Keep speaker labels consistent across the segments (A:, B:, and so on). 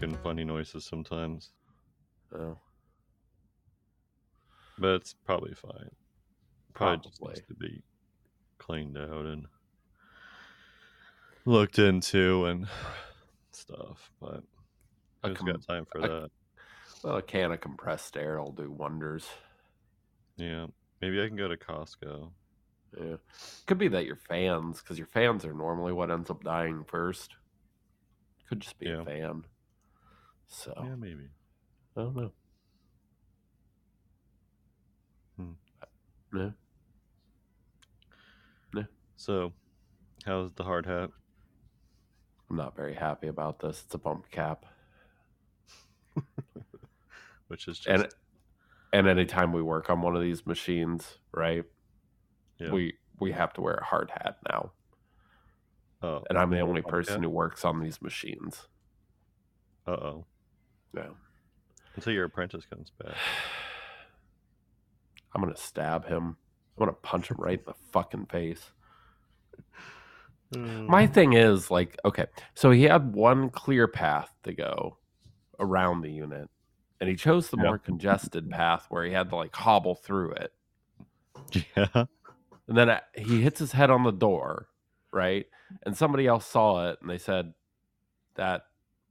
A: making funny noises sometimes,
B: Oh,
A: but it's probably fine. Probably, just
B: Probably.
A: needs to be cleaned out and looked into and stuff. But
B: I
A: who's
B: com-
A: got time for
B: a-
A: that?
B: well, a can of compressed air will do wonders.
A: Yeah, maybe I can go to Costco.
B: Yeah. Could be that your fans, because your fans are normally what ends up dying first. Could just be
A: Yeah.
B: a fan. So
A: Yeah, maybe.
B: I don't know.
A: Hmm.
B: Yeah.
A: So, how's the hard hat?
B: I'm not very happy about this. It's a bump cap.
A: Which is just
B: And and anytime we work on one of these machines, right?
A: Yeah.
B: We we have to wear a hard hat now.
A: oh,
B: And I'm the only person who works on these machines.
A: Uh oh.
B: Yeah.
A: Until your apprentice comes back.
B: I'm gonna stab him. I'm gonna punch him right in the fucking face. My thing is like, okay, so he had one clear path to go around the unit, and he chose the more congested path where he had to like hobble through it.
A: yeah.
B: And then uh, he hits his head on the door, right? And somebody else saw it and they said that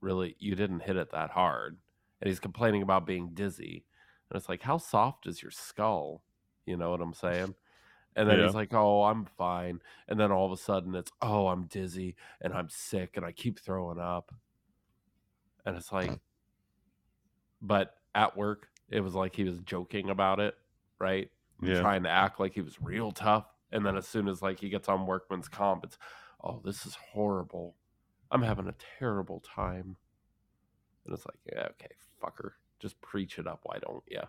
B: really you didn't hit it that hard. And he's complaining about being dizzy. And it's like, how soft is your skull? You know what I'm saying? And then
A: Yeah.
B: he's like, oh, I'm fine. And then all of a sudden it's, oh, I'm dizzy and I'm sick and I keep throwing up. And it's like, but at work, it was like he was joking about it, right?
A: Yeah.
B: trying to act like he was real tough. And then as soon as like he gets on workman's comp, it's oh, this is horrible. I'm having a terrible time. And it's like, yeah, okay, fucker. Just preach it up, why don't you?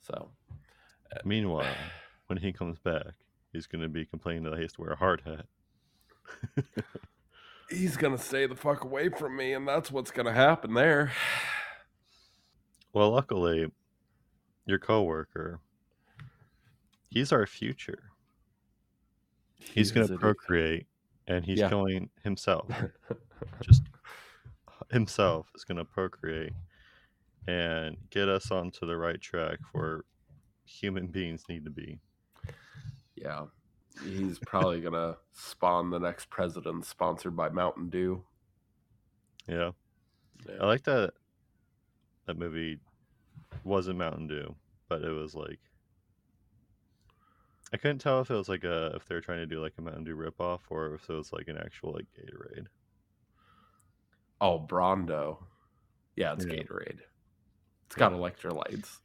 B: So uh,
A: Meanwhile, when he comes back, he's going to be complaining that he has to wear a hard hat.
B: he's gonna stay the fuck away from me, and that's what's gonna happen there.
A: Well, luckily, your coworker, he's our future. He's
B: He
A: going to procreate, and he's
B: Yeah.
A: going himself. Just himself is going to procreate and get us onto the right track where human beings need to be.
B: yeah. He's probably gonna spawn the next president sponsored by Mountain Dew.
A: Yeah.
B: Yeah.
A: I like that that movie wasn't Mountain Dew, but it was like I couldn't tell if it was like a if they were trying to do like a Mountain Dew ripoff or if it was like an actual like Gatorade.
B: Oh, Brawndo. Yeah, it's
A: Yeah.
B: Gatorade. It's got electrolytes.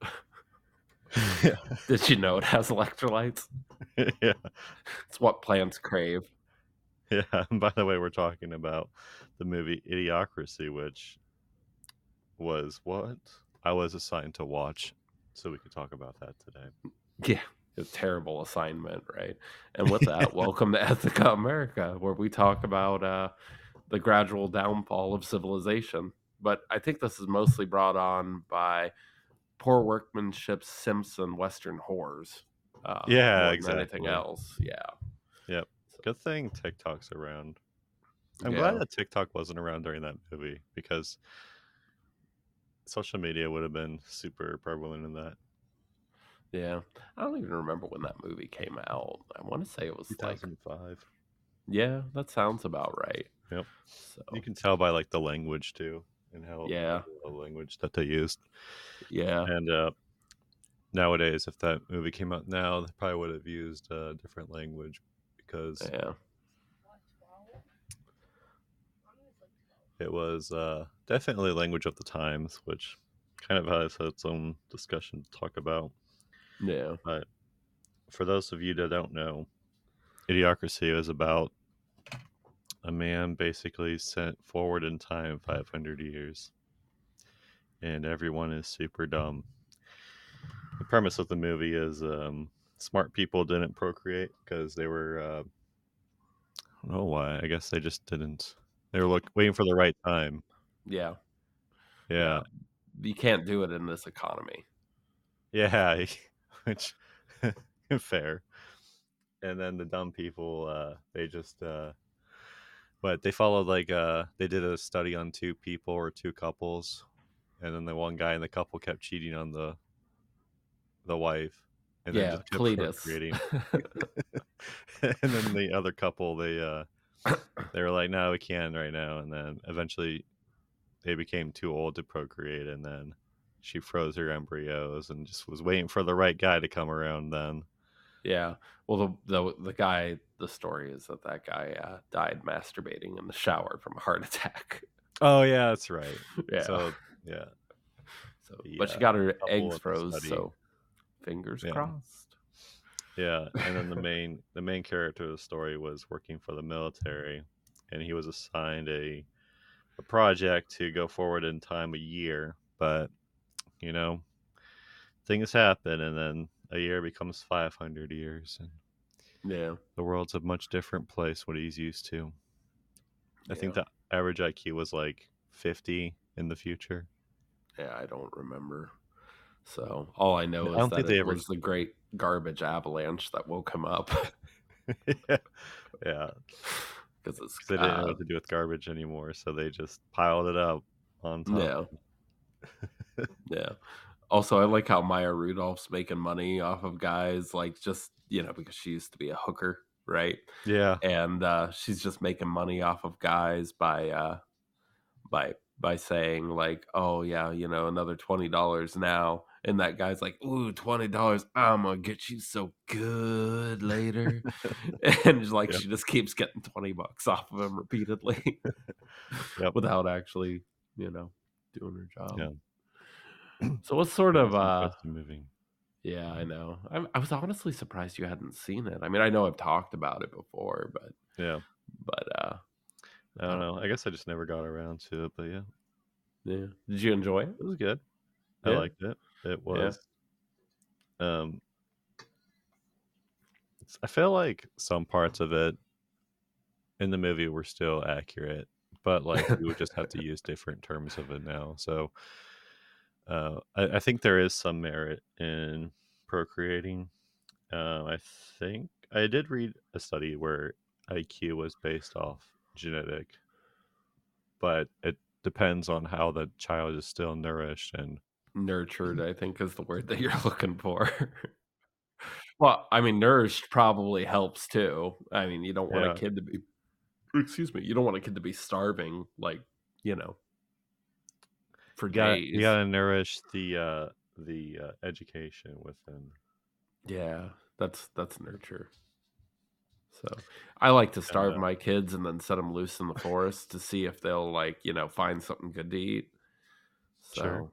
A: yeah.
B: Did you know it has electrolytes?
A: yeah.
B: It's what plants crave.
A: Yeah. And by the way, we're talking about the movie Idiocracy, which was what I was assigned to watch, so we could talk about that today.
B: Yeah, a terrible assignment, right? And with that, welcome to Ethica America, where we talk about uh, the gradual downfall of civilization. But I think this is mostly brought on by poor workmanship, Simpson Western whores. Uh,
A: Yeah,
B: more than anything else. Yeah.
A: Yep. Good thing TikTok's around. I'm
B: Yeah.
A: glad that TikTok wasn't around during that movie because social media would have been super prevalent in that.
B: Yeah. I don't even remember when that movie came out. I want to say it was like
A: 2005.
B: Yeah, that sounds about right.
A: Yep.
B: So
A: You can tell by like the language too, and how
B: Yeah.
A: the language that they used.
B: yeah,
A: And uh, nowadays, if that movie came out now, they probably would have used a different language because
B: yeah,
A: it was uh, definitely language of the times, which kind of has its own discussion to talk about.
B: Yeah.
A: But for those of you that don't know, Idiocracy is about a man basically sent forward in time 500 years, and everyone is super dumb. The premise of the movie is um, smart people didn't procreate because they were, uh, I don't know why. I guess they just didn't. They were look, waiting for the right time.
B: Yeah.
A: Yeah,
B: You can't do it in this economy.
A: Yeah, which fair. And then the dumb people, uh, they just uh, but they followed like uh they did a study on two people or two couples, and then the one guy in the couple kept cheating on the the wife, and then
B: Yeah,
A: just kept
B: Cletus.
A: procreating. and then the other couple they uh they were like no we can't right now and then eventually they became too old to procreate and then she froze her embryos and just was waiting for the right guy to come around then
B: yeah. Well, the, the the guy, the story is that that guy uh, died masturbating in the shower from a heart attack.
A: oh yeah that's right
B: yeah.
A: so yeah
B: So,
A: the,
B: but she
A: uh,
B: got her
A: couple
B: eggs froze, so fingers
A: Yeah.
B: crossed.
A: yeah and then the main the main character of the story was working for the military and he was assigned a a project to go forward in time a year but you know things happen and then a year becomes 500 years and
B: Yeah.
A: the world's a much different place what he's used to. I think the average iq was like 50 in the future.
B: Yeah, I don't remember. So all I know
A: I
B: is that it
A: ever-
B: was the great garbage avalanche that woke him up.
A: Yeah.
B: Because it's
A: 'cause they didn't know
B: uh,
A: what to do with garbage anymore so they just piled it up on top.
B: Yeah, yeah. Also, I like how Maya Rudolph's making money off of guys, like just you know because she used to be a hooker, right?
A: yeah
B: and uh, she's just making money off of guys by uh, by by saying like, "Oh yeah, you know, another twenty dollars now," and that guy's like, "Ooh, twenty dollars! I'm gonna get you so good later," and like
A: Yep.
B: she just keeps getting twenty bucks off of him repeatedly
A: Yep.
B: without actually, you know, doing her job.
A: Yeah.
B: So what sort of uh
A: movie.
B: yeah, I know. I'm, I was honestly surprised you hadn't seen it. I mean, I know I've talked about it before, but
A: yeah
B: but uh
A: i don't know i guess i just never got around to it but yeah
B: Yeah. Did you enjoy it?
A: it was good i liked it it was um i feel like some parts of it in the movie were still accurate but like we would just have to use different terms of it now so uh i, I think there is some merit in procreating uh, i think i did read a study where iq was based off genetic but it depends on how the child is still nourished and
B: Nurtured, I think, is the word that you're looking for. well, I mean, nourished probably helps too. I mean, you don't want
A: Yeah.
B: a kid to be, excuse me, you don't want a kid to be starving, like, you know, for
A: you gotta,
B: days.
A: you gotta nourish the uh the uh, education within
B: Yeah, that's that's nurture. So I like to starve my kids and then set them loose in the forest to see if they'll like you know find something good to eat. So
A: Sure.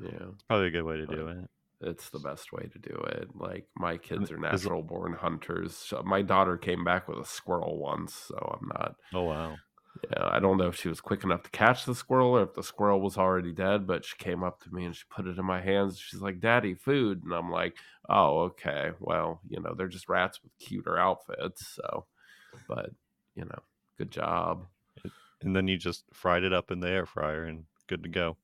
B: yeah,
A: it's probably a good way to do it
B: it's the best way to do it. Like my kids are natural born hunters. So my daughter came back with a squirrel once, so I'm not.
A: oh wow
B: Yeah, I don't know if she was quick enough to catch the squirrel or if the squirrel was already dead, but she came up to me and she put it in my hands. She's like, Daddy, food. And I'm like, Oh, okay. Well, you know, they're just rats with cuter outfits. So, but, you know, good job.
A: and then you just fried it up in the air fryer and good to go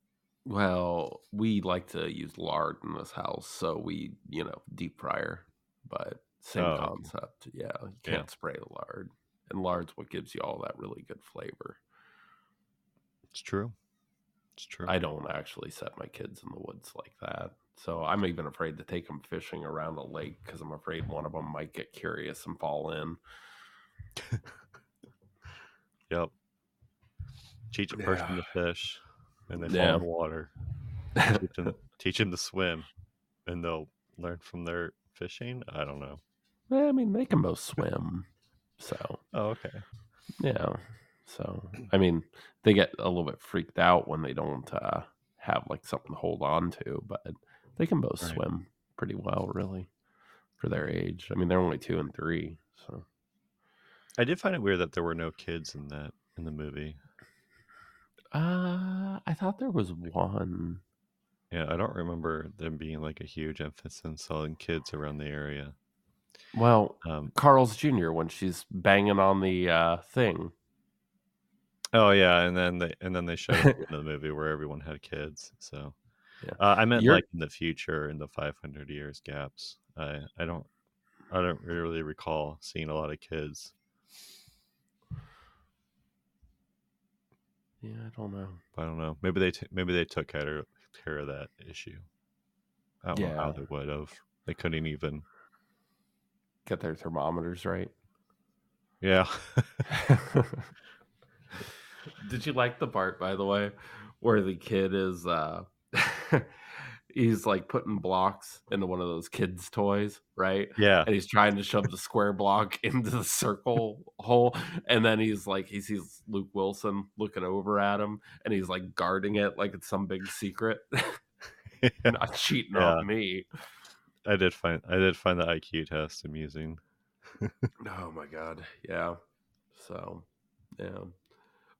B: Well, we like to use lard in this house. So we, you know, deep fryer, but same
A: Oh, okay.
B: concept. Yeah. You
A: Yeah.
B: can't spray the lard. And lard's what gives you all that really good flavor.
A: it's true it's true
B: I don't actually set my kids in the woods like that. So I'm even afraid to take them fishing around a lake because I'm afraid one of them might get curious and fall in.
A: yep teach a person
B: Yeah.
A: to fish and they
B: Yeah.
A: fall in the water teach them, teach them to swim and they'll learn from their fishing i don't know
B: I mean, they can both swim. So,
A: oh okay
B: yeah. So, I mean, they get a little bit freaked out when they don't uh, have like something to hold on to, but they can both
A: Right.
B: swim pretty well, really, for their age. I mean, they're only two and three. So,
A: i did find it weird that there were no kids in that in the movie
B: uh, I thought there was one.
A: Yeah, I don't remember them being like a huge emphasis on kids around the area.
B: Well,
A: Um,
B: Carl's Jr. when she's banging on the uh, thing.
A: oh yeah, and then they and then they showed at the end of the movie where everyone had kids. So
B: Yeah.
A: uh, I meant
B: You're-
A: like in the future, in the 500 years gaps. I I don't I don't really recall seeing a lot of kids.
B: Yeah, I don't know.
A: I don't know. Maybe they t- maybe they took care of, care of that issue. I don't know how they would have. They couldn't even.
B: Get their thermometers right.
A: Yeah.
B: Did you like the part, by the way, where the kid is uh he's like putting blocks into one of those kids' toys, right?
A: yeah.
B: And he's trying to shove the square block into the circle hole. And then he's like he sees Luke Wilson looking over at him and he's like guarding it like it's some big secret. Not cheating
A: Yeah.
B: on me.
A: I did find I did find the IQ test amusing.
B: Oh my god. Yeah. So yeah.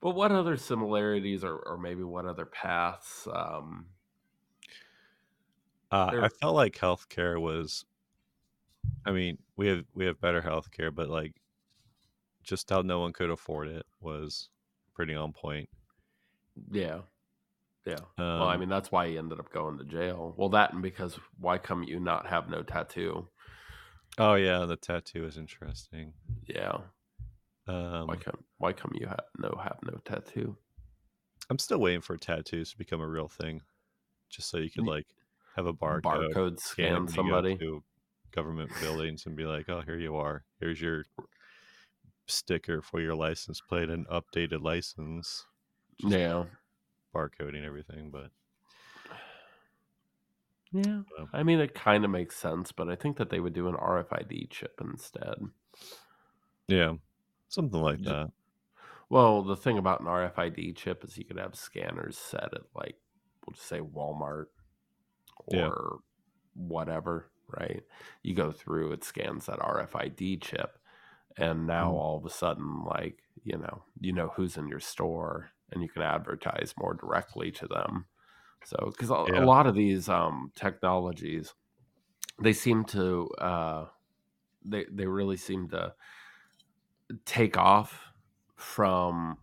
B: But what other similarities or, or maybe what other paths? Um
A: Uh, I felt like healthcare was. I mean, we have we have better healthcare, but like, just how no one could afford it was pretty on point.
B: yeah. Yeah.
A: Um,
B: well, I mean that's why he ended up going to jail. Well that and because why come you not have no tattoo?
A: oh yeah, the tattoo is interesting.
B: Yeah.
A: Um,
B: Why come why come you have no have no tattoo?
A: I'm still waiting for tattoos to become a real thing, just so you could like have a barcode,
B: Barcode
A: scan
B: scan
A: when you go
B: somebody.
A: to government buildings and be like, "Oh, here you are. Here's your sticker for your license plate and updated license." Just
B: Yeah.
A: Barcoding everything, but
B: Yeah.
A: Um,
B: I mean it kind of makes sense, but I think that they would do an RFID chip instead.
A: yeah, something like that.
B: Well, the thing about an RFID chip is you could have scanners set at like we'll just say Walmart or
A: Yeah.
B: whatever, right? You go through, it scans that RFID chip, and now
A: Mhm.
B: all of a sudden, like you know, you know who's in your store, and you can advertise more directly to them. So, because a,
A: Yeah.
B: a lot of these um, technologies, they seem to, uh, they they really seem to take off from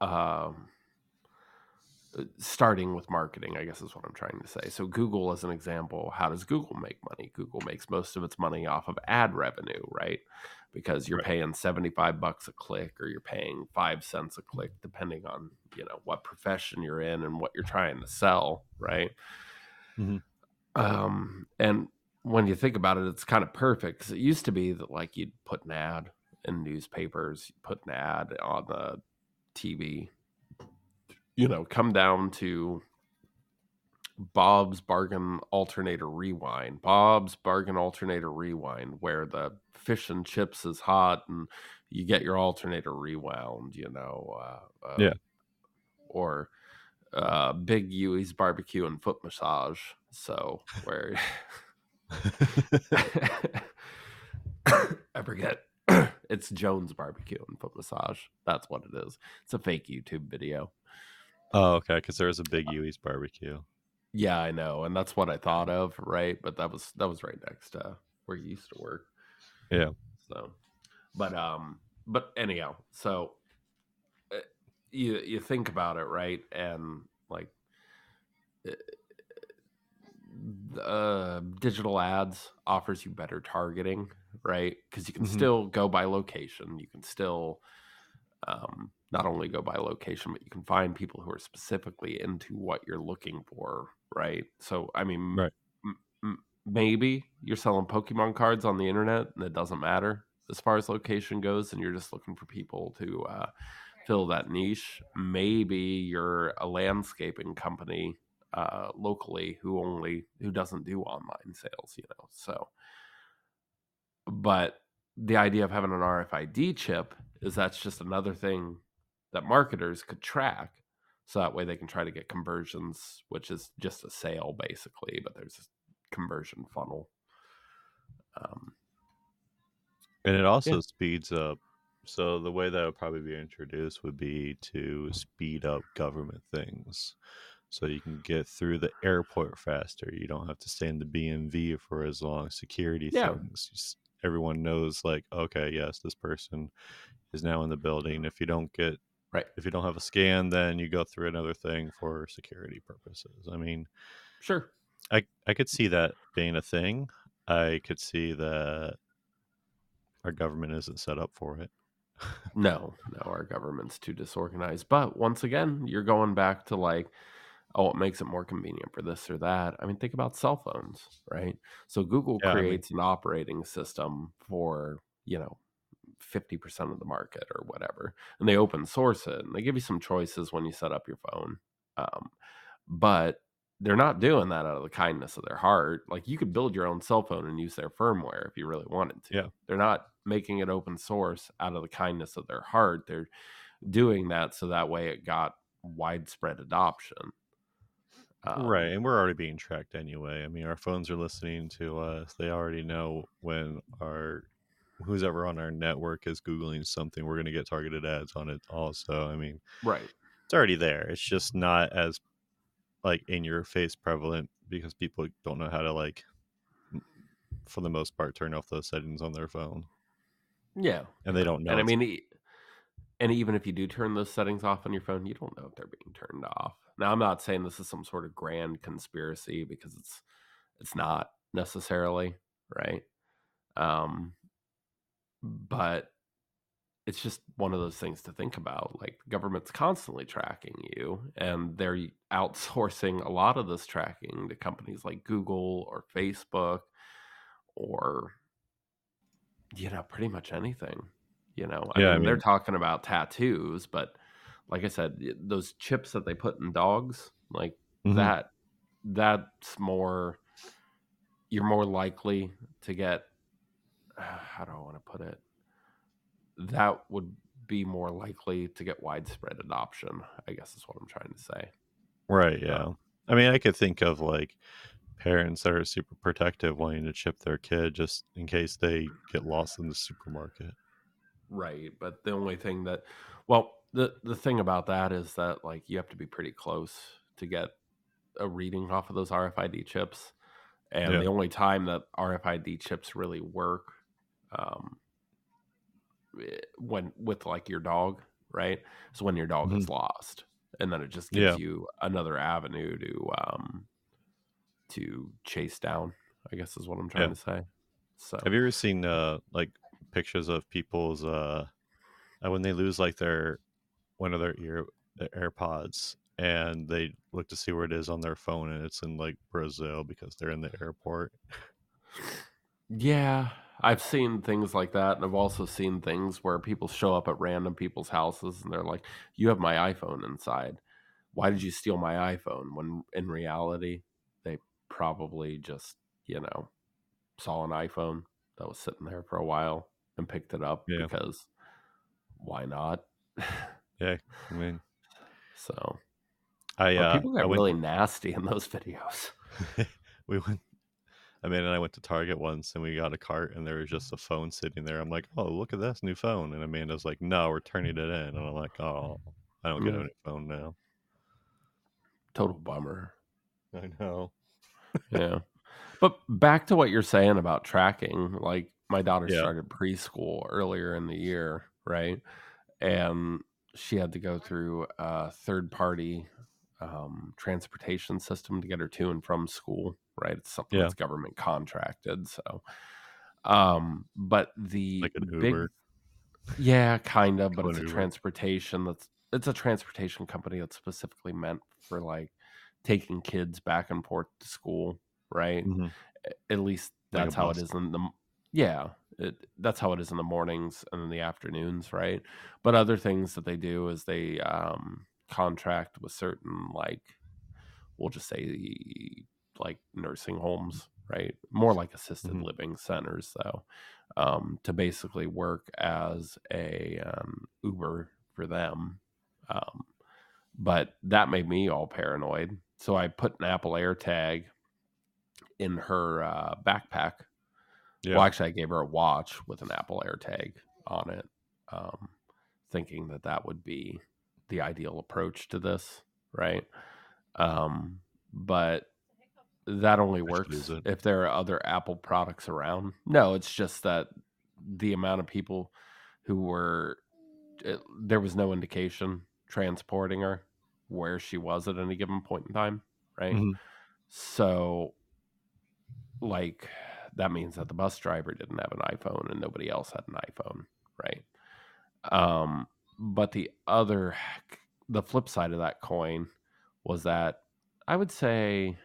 B: um, uh, starting with marketing, I guess is what I'm trying to say. So, Google, as an example, how does Google make money? Google makes most of its money off of ad revenue, right? Because you're
A: Right.
B: paying 75 bucks a click or you're paying five cents a click, depending on, you know, what profession you're in and what you're trying to sell, right?
A: Mhm.
B: Um, and when you think about it, it's kind of perfect because it used to be that like you'd put an ad in newspapers, you'd put an ad on the TV, you know, come down to Bob's Bargain Alternator Rewind, Bob's Bargain Alternator Rewind, where the fish and chips is hot and you get your alternator rewound, you know. Uh, uh,
A: Yeah.
B: Or uh, Big Yui's Barbecue and Foot Massage. So, where I forget. it's Jones Barbecue and Foot Massage. That's what it is. It's a fake YouTube video.
A: oh, okay, because there is a big Yui's barbecue.
B: Yeah, I know, and that's what I thought of, right? But that was that was right next to where you used to work.
A: Yeah.
B: So, but um, but anyhow, so uh, you you think about it, right? And like, uh, uh, digital ads offers you better targeting, right? Because you can
A: Mhm.
B: still go by location. You can still um, not only go by location, but you can find people who are specifically into what you're looking for, right? So, I mean,
A: Right.
B: m- m- maybe you're selling Pokemon cards on the internet and it doesn't matter as far as location goes, and you're just looking for people to uh, fill that niche. Maybe you're a landscaping company uh, locally who only who doesn't do online sales, you know. So, but the idea of having an RFID chip is that's just another thing that marketers could track. So that way they can try to get conversions, which is just a sale basically, but there's a conversion funnel. Um,
A: And it also speeds up. So the way that would probably be introduced would be to speed up government things. So you can get through the airport faster. You don't have to stay in the BMV for as long. Security
B: Yeah.
A: things. Just- everyone knows like, okay, yes, this person is now in the building. If you don't get
B: Right.
A: if you don't have a scan, then you go through another thing for security purposes. I mean,
B: sure.
A: I I could see that being a thing. I could see that our government isn't set up for it.
B: No, no, our government's too disorganized. But once again, you're going back to like, oh, it makes it more convenient for this or that. I mean, think about cell phones, right? So Google
A: Yeah, I mean,
B: creates an operating system for, you know, 50% of the market or whatever, and they open source it and they give you some choices when you set up your phone. Um, but they're not doing that out of the kindness of their heart. Like you could build your own cell phone and use their firmware if you really wanted to.
A: Yeah.
B: They're not making it open source out of the kindness of their heart. They're doing that so that way it got widespread adoption. Um,
A: right, and we're already being tracked anyway. I mean, our phones are listening to us. They already know when our who's ever on our network is googling something, we're going to get targeted ads on it also. I mean,
B: Right.
A: it's already there. It's just not as like in your face prevalent because people don't know how to like for the most part turn off those settings on their phone.
B: Yeah.
A: And they don't know.
B: And I mean, and even if you do turn those settings off on your phone, you don't know if they're being turned off. Now, I'm not saying this is some sort of grand conspiracy because it's it's not necessarily right. Um, but it's just one of those things to think about. Like the government's constantly tracking you, and they're outsourcing a lot of this tracking to companies like Google or Facebook or you know pretty much anything. You know, I
A: Yeah, I
B: mean, they're talking about tattoos, but like I said, those chips that they put in dogs, like
A: Mhm.
B: that, that's more. You're more likely to get. How do I want to put it? That would be more likely to get widespread adoption. I guess is what I'm trying to say.
A: Right, uh, yeah. I mean, I could think of like parents that are super protective wanting to chip their kid just in case they get lost in the supermarket.
B: Right, but the only thing that well, the the thing about that is that like you have to be pretty close to get a reading off of those RFID chips. And
A: Yeah.
B: the only time that RFID chips really work um when with like your dog, right? So when your dog is lost. And then it just gives
A: Yeah.
B: you another avenue to um to chase down, I guess is what I'm trying
A: Yeah.
B: to say. So
A: Have you ever seen uh like pictures of people's uh uh, when they lose like their one of their ear their AirPods and they look to see where it is on their phone and it's in like Brazil because they're in the airport.
B: Yeah, I've seen things like that, and I've also seen things where people show up at random people's houses and they're like, "You have my iPhone inside. Why did you steal my iPhone?" When in reality, they probably just, you know, saw an iPhone that was sitting there for a while and picked it up
A: Yeah.
B: because why not?
A: Yeah, I mean,
B: so
A: I uh
B: people
A: I
B: get
A: went
B: really nasty in those videos.
A: we went Amanda and I went to Target once and we got a cart and there was just a phone sitting there. I'm like, oh, look at this new phone. And Amanda's like, no, we're turning it in. And I'm like, oh, I don't get a new phone now.
B: Total bummer.
A: I know.
B: yeah. But back to what you're saying about tracking, like my daughter
A: Yeah.
B: started preschool earlier in the year, right? And she had to go through a third party um, transportation system to get her to and from school, right? It's something
A: Yeah.
B: that's government contracted. So, um, but the
A: Like an
B: big,
A: Uber.
B: yeah, kind of, but it's a
A: Uber.
B: transportation that's it's a transportation company that's specifically meant for like taking kids back and forth to school, right?
A: Mhm.
B: at least
A: Like
B: that's how it is in the yeah it, that's how it is in the mornings and in the afternoons right but other things that they do is they um contract with certain like we'll just say like nursing homes right more like assisted
A: Mhm.
B: living centers though um to basically work as a um, uber for them um but that made me all paranoid so i put an apple airtag in her uh, backpack.
A: Yeah.
B: Well, actually, I gave her a watch with an Apple AirTag on it, um, thinking that that would be the ideal approach to this, right? Um, but that only works if there are other Apple products around. No, it's just that the amount of people who were it, there was no indication transporting her where she was at any given point in time, right?
A: Mhm.
B: So, like, that means that the bus driver didn't have an iPhone and nobody else had an iPhone, right? Um, but the other, the flip side of that coin was that I would say,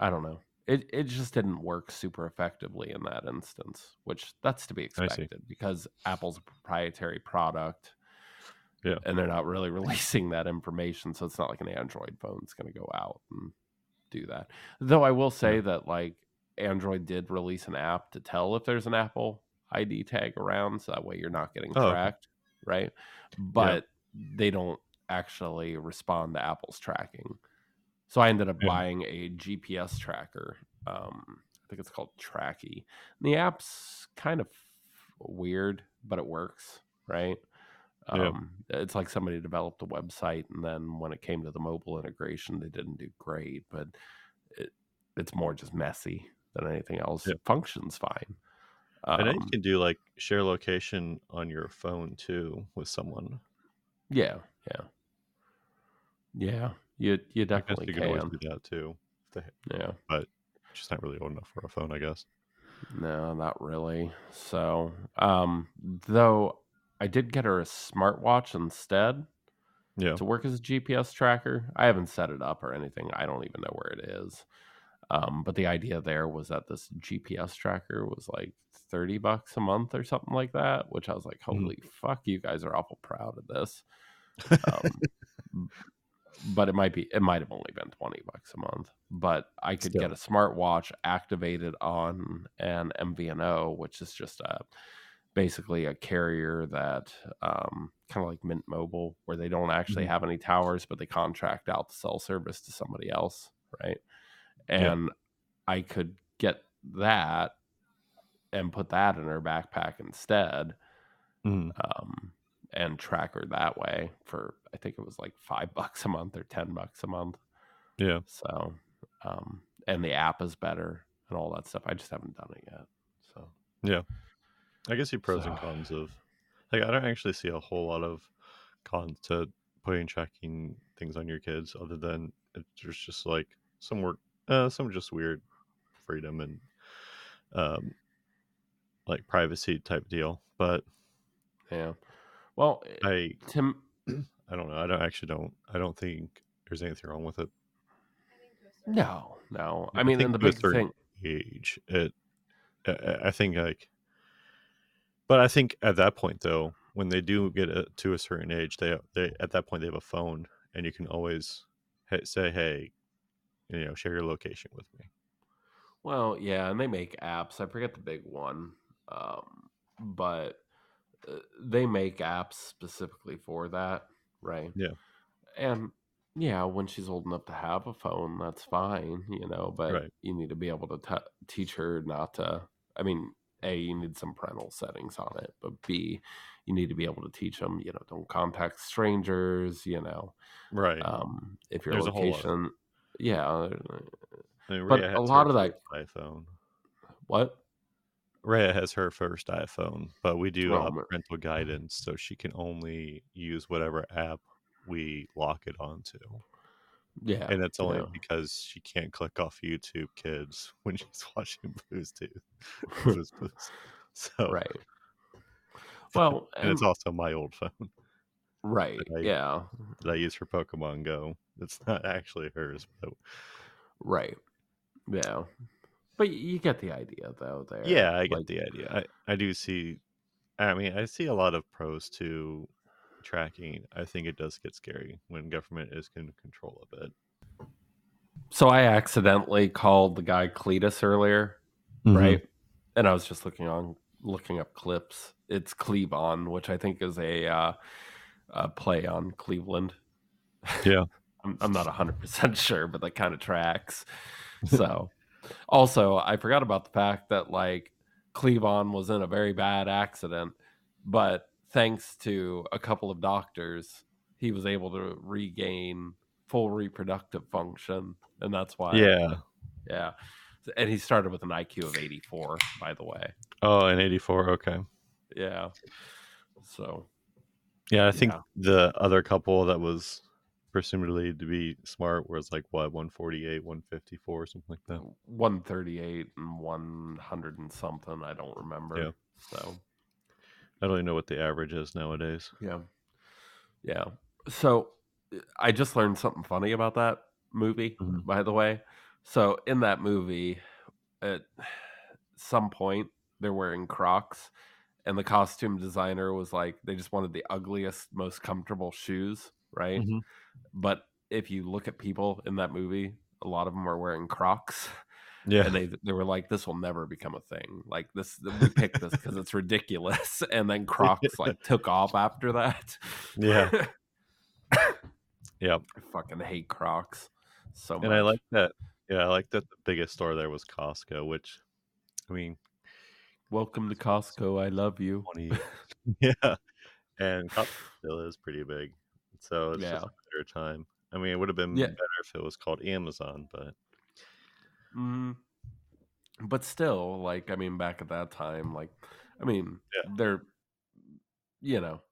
B: I don't know, it it just didn't work super effectively in that instance, which that's to be expected because Apple's a proprietary product.
A: Yeah.
B: And they're not really releasing that information, so it's not like an Android phone's going to go out and do that. Though I will say
A: Yeah.
B: that like Android did release an app to tell if there's an Apple ID tag around, so that way you're not getting
A: Oh,
B: tracked, right? But they don't actually respond to Apple's tracking. So I ended up
A: Yeah.
B: buying a GPS tracker. Um, I think it's called Tracki. And the app's kind of weird, but it works, right?
A: Yeah.
B: Um, it's like somebody developed a website, and then when it came to the mobile integration, they didn't do great. But it, it's more just messy than anything else.
A: Yeah.
B: It functions fine.
A: I know you
B: Um,
A: can do like share location on your phone too with someone.
B: yeah, yeah, yeah. You you
A: I guess
B: definitely
A: you can always do that too.
B: Yeah.
A: Just not really old enough for a phone, I guess.
B: No, not really. So, um, though I did get her a smartwatch instead
A: Yeah.
B: to work as a GPS tracker. I haven't set it up or anything. I don't even know where it is. Um, but the idea there was that this GPS tracker was like 30 bucks a month or something like that, which I was like,
A: Mhm.
B: holy fuck, you guys are awful proud of this. Um, but it might be it might have only been 20 bucks a month but i could
A: Still.
B: get a smartwatch activated on an mvno which is just a basically a carrier that um, kind of like mint mobile where they don't actually
A: Mhm.
B: have any towers but they contract out the cell service to somebody else right
A: Yeah.
B: and i could get that and put that in her backpack instead
A: Mhm.
B: um, and track her that way for I think it was like five bucks a month or ten bucks a month.
A: Yeah.
B: So, um, and the app is better and all that stuff. I just haven't done it yet. So Yeah.
A: I guess the pros and cons of like I don't actually see a whole lot of cons to putting tracking things on your kids other than there's just like some work uh some just weird freedom and um like privacy type deal. But
B: yeah. Well,
A: I
B: Tim,
A: I don't know. I don't actually don't I don't think there's anything wrong with it.
B: no, no. I
A: I
B: mean,
A: think
B: and the big
A: certain
B: thing,
A: age it I- I I think like but I think at that point though when they do get a, to a certain age they they at that point they have a phone and you can always ha- say hey you know share your location with me
B: well, yeah, and they make apps. I forget the big one, um, but uh, they make apps specifically for that, right?
A: Yeah.
B: And yeah, when she's old enough to have a phone, that's fine, you know, but
A: Right.
B: you need to be able to t- teach her not to. I mean, A, you need some parental settings on it, but B, you need to be able to teach them, you know, don't contact strangers, you know,
A: right
B: um, if your
A: There's a whole lot.
B: location, yeah,
A: I mean,
B: but a lot of that-
A: iphone
B: what?
A: Rhea has her first iphone but we do
B: Oh,
A: uh, parental guidance so she can only use whatever app we lock it onto
B: Yeah.
A: and it's only
B: yeah.
A: because she can't click off youtube kids when she's watching blues tooth Blue's so
B: right. Well,
A: and it's also my old phone
B: right.
A: I-
B: yeah.
A: that I use for Pokemon Go. It's not actually hers, but
B: Right. Yeah. But you get the idea, though. There.
A: yeah, I get
B: Like,
A: the idea. I, I do see. I mean, I see a lot of pros to tracking. I think it does get scary when government is in control of it.
B: So I accidentally called the guy Cletus earlier,
A: Mm-hmm.
B: right? And I was just looking on, looking up clips. It's Clevon, which I think is a, uh, a play on Cleveland.
A: Yeah.
B: I'm, I'm not 100% sure, but that kind of tracks. So, also, I forgot about the fact that like Clevon was in a very bad accident, but thanks to a couple of doctors, he was able to regain full reproductive function, and that's why.
A: Yeah.
B: yeah. And he started with an IQ of 84, by the way.
A: Oh, an eighty-four. Okay.
B: Yeah. So
A: Yeah, I think
B: Yeah.
A: the other couple that was presumably to be smart was like what one forty-eight, one fifty-four, something like that.
B: 138 and 100 and something. I don't remember.
A: Yeah.
B: So
A: I don't even know what the average is nowadays.
B: Yeah. Yeah. So uh, I just learned something funny about that movie,
A: Mhm.
B: by the way. So in that movie, at some point, they're wearing Crocs, and the costume designer was like, they just wanted the ugliest, most comfortable shoes, right?
A: Mhm.
B: But if you look at people in that movie, a lot of them are wearing Crocs.
A: Yeah.
B: and they they were like, "This will never become a thing. Like this, we picked this because it's ridiculous." And then Crocs like took off after that.
A: Yeah. yeah.
B: I fucking hate Crocs so much.
A: And I like that. Yeah, I like that the biggest store there was Costco, which I mean,
B: Welcome to Costco. I love you.
A: Yeah. And Costco still is pretty big. So it's
B: Yeah.
A: just a matter of time. I mean, it would have been
B: Yeah.
A: better if it was called Amazon, but
B: Mm, but still, like I mean, back at that time, like I mean,
A: Yeah.
B: they're you know,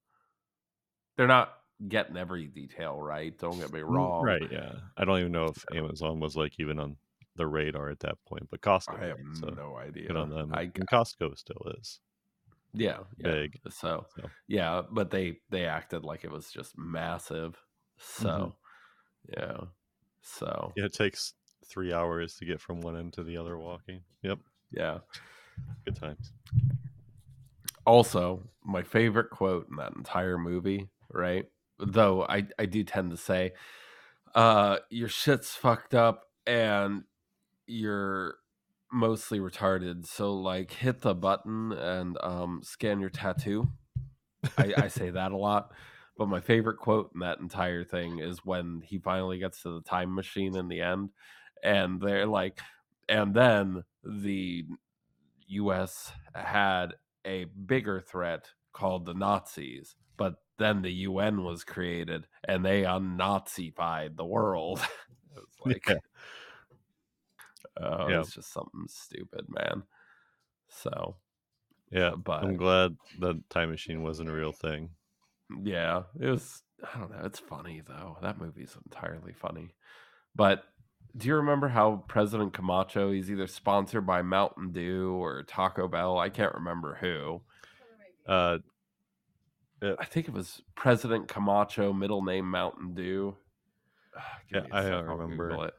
B: they're not getting every detail right. Don't get me
A: Mm,
B: wrong.
A: right, yeah. I don't even know if Amazon was like even on the radar at that point, but Costco
B: I have
A: so
B: no idea.
A: good on them.
B: I
A: and Costco still is
B: yeah, yeah.
A: big.
B: So
A: So
B: yeah, but they they acted like it was just massive. So yeah, so
A: yeah, it takes three hours to get from one end to the other walking. Yep.
B: yeah.
A: Good times.
B: Also, my favorite quote in that entire movie, right? Though I I do tend to say, uh, your shit's fucked up and you're mostly retarded. So like, hit the button and um, scan your tattoo. I, I say that a lot. But my favorite quote in that entire thing is when he finally gets to the time machine in the end, and they're like, and then the U.S. had a bigger threat called the Nazis, but then the UN was created and they unnazified the world. it was like,
A: Yeah.
B: Oh,
A: Yeah.
B: it's just something stupid, man. So,
A: Yeah.
B: but
A: I'm glad the time machine wasn't a real thing.
B: Yeah, it was. I don't know. It's funny though. That movie's entirely funny. But do you remember how President Camacho? He's either sponsored by Mountain Dew or Taco Bell. I can't remember who.
A: Uh
B: I think it was President Camacho, middle name Mountain Dew. Ah,
A: Yeah, I don't remember.
B: It.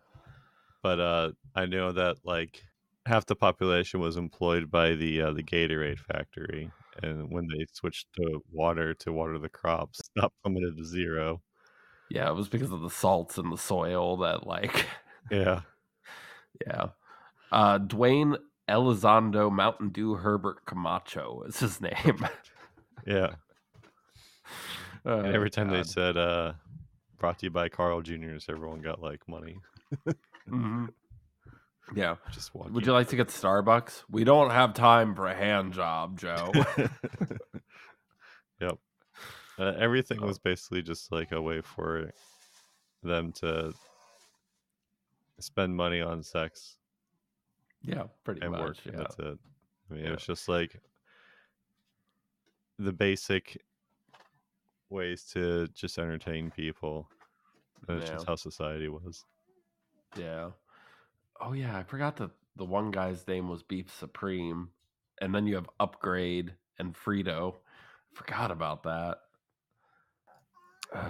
A: But uh I know that like half the population was employed by the uh, the Gatorade factory and when they switched to water to water the crops, that plummeted to zero.
B: Yeah, it was because of the salts in the soil that like
A: Yeah.
B: yeah. Uh Dwayne Elizondo Mountain Dew Herbert Camacho is his name.
A: Yeah.
B: Uh,
A: And every time they said uh brought to you by Carl Jr.'s, everyone got like money.
B: Mhm. Yeah.
A: Just walking.
B: Would you like to get Starbucks? We don't have time for a hand job, Joe.
A: yep. Uh, everything
B: Oh.
A: was basically just like a way for them to spend money on sex
B: yeah, pretty
A: and
B: much.
A: work.
B: Yeah.
A: That's it. I mean,
B: Yeah.
A: it was just like the basic ways to just entertain people. That's
B: Yeah.
A: just how society was.
B: Yeah. Oh yeah, I forgot that the one guy's name was Beef Supreme, and then you have Upgrade and Frito. Forgot about that.